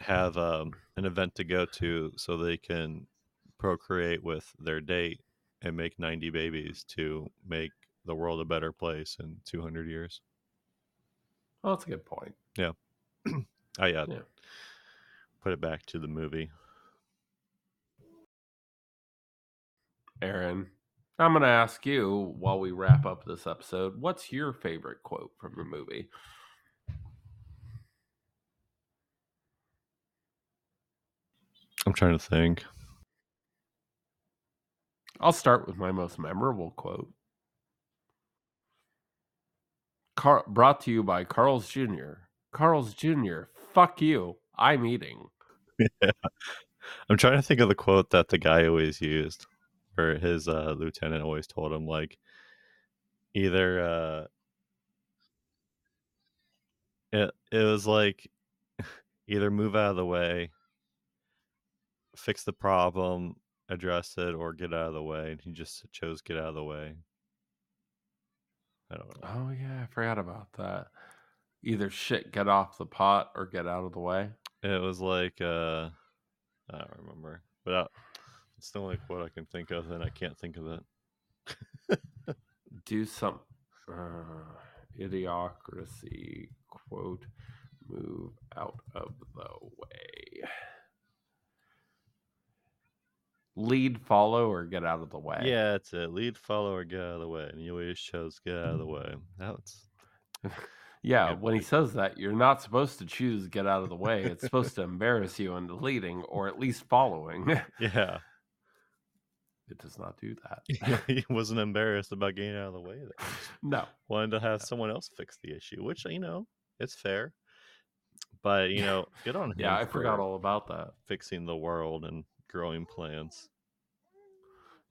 A: have um, an event to go to so they can procreate with their date and make 90 babies to make the world a better place in 200 years.
B: Well, that's a good point. Yeah.
A: Oh yeah.
B: Yeah.
A: Put it back to the movie.
B: Aaron, I'm going to ask you while we wrap up this episode what's your favorite quote from the movie?
A: I'm trying to think.
B: I'll start with my most memorable quote. Car- brought to you by Carl's Jr. Carl's Jr. Fuck you. I'm eating. Yeah.
A: I'm trying to think of the quote that the guy always used, where his uh, lieutenant always told him like, either uh, it it was like, either move out of the way, fix the problem, address it, or get out of the way, and he just chose get out of the way. I don't know.
B: Oh, yeah. I forgot about that. Either shit, get off the pot or get out of the way.
A: It was like uh, I don't remember, but I, it's the like what I can think of, and I can't think of it.
B: Do some uh, idiocracy quote move out of the way. Lead, follow, or get out of the way.
A: Yeah, it's a Lead, follow, or get out of the way. And you always chose get out of the way. That's
B: Yeah, when he says that, you're not supposed to choose get out of the way. It's supposed to embarrass you into leading or at least following.
A: yeah.
B: it does not do that.
A: he wasn't embarrassed about getting out of the way. There.
B: No.
A: Wanted to have someone else fix the issue, which you know it's fair. But you know, good on him.
B: Yeah, I forgot all about that.
A: fixing the world and growing plants.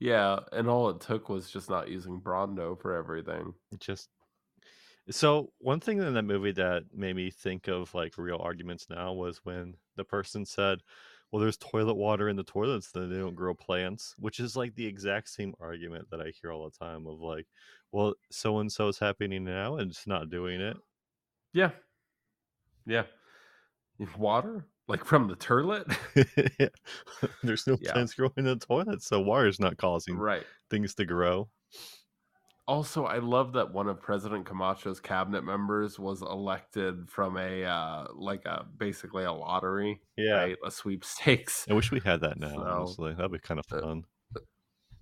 B: Yeah, and all it took was just not using Brawndo for everything.
A: It just so one thing in that movie that made me think of like real arguments now was when the person said, well, there's toilet water in the toilets, then they don't grow plants, which is like the exact same argument that I hear all the time of like, well, so and so is happening now and it's not doing it.
B: Yeah. Yeah. Water? Like from the toilet?
A: there's no
B: Yeah.
A: plants growing in the toilet, so water's not causing
B: right.
A: things to grow.
B: Also, I love that one of President Camacho's cabinet members was elected from a uh like a basically a lottery,
A: Yeah.
B: right? A sweepstakes.
A: I wish we had that now,
B: So,
A: honestly. That'd be kind of
B: uh,
A: fun.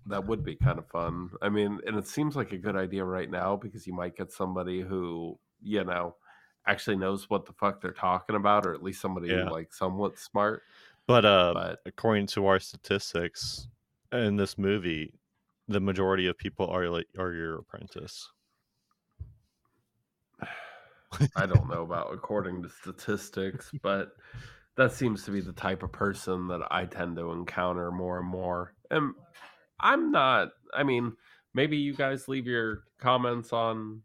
B: That would be kind of fun. I mean, and it seems like a good idea right now because you might get somebody who, you know, actually knows what the fuck they're talking about, or at least somebody
A: Yeah.
B: like somewhat smart.
A: But uh
B: But
A: according to our statistics in this movie, the majority of people are like are your apprentice.
B: I don't know about according to statistics, but that seems to be the type of person that I tend to encounter more and more. And I'm not, I mean, maybe you guys leave your comments on,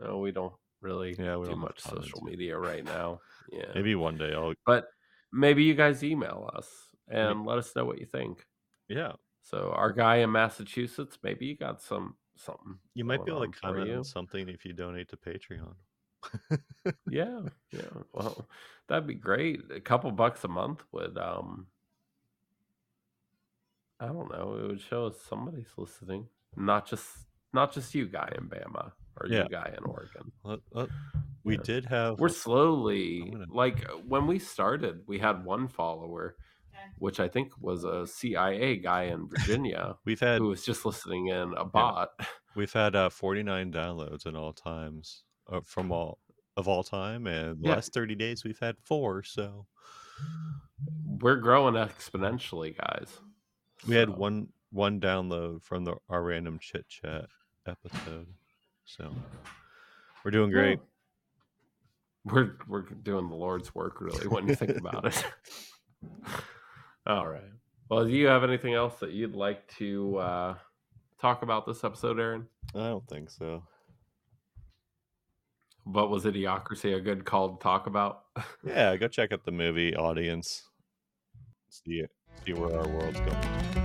B: oh, we don't really
A: Yeah, we
B: do
A: don't
B: much social media right now. Yeah.
A: Maybe one day I'll
B: But maybe you guys email us and let us know what you think.
A: yeah.
B: So our guy in Massachusetts, maybe you got some something.
A: You might be able to comment
B: you.
A: on something if you donate to Patreon.
B: Yeah, yeah. Well, that'd be great. A couple bucks a month would um I don't know, it would show us somebody's listening. Not just not just you guy in Bama or
A: Yeah.
B: you guy in Oregon.
A: Let- let- we
B: Yeah.
A: did have
B: We're slowly
A: gonna-
B: like when we started, we had one follower,
C: Okay.
B: which I think was a CIA guy in Virginia
A: we've had
B: who was just listening in a bot.
A: we've had uh, 49 downloads in all times uh, from all of all time and the
B: Yeah.
A: last 30 days we've had four so
B: We're growing exponentially, guys.
A: we had one one download from the our random chit chat episode so we're doing great
B: We're we're doing the Lord's work, really, when you think about it. All right. Well, do you have anything else that you'd like to uh, talk about this episode, Aaron?
A: i don't think so
B: But was Idiocracy a good call to talk about?
A: yeah go check out the movie audience see it see where our world's going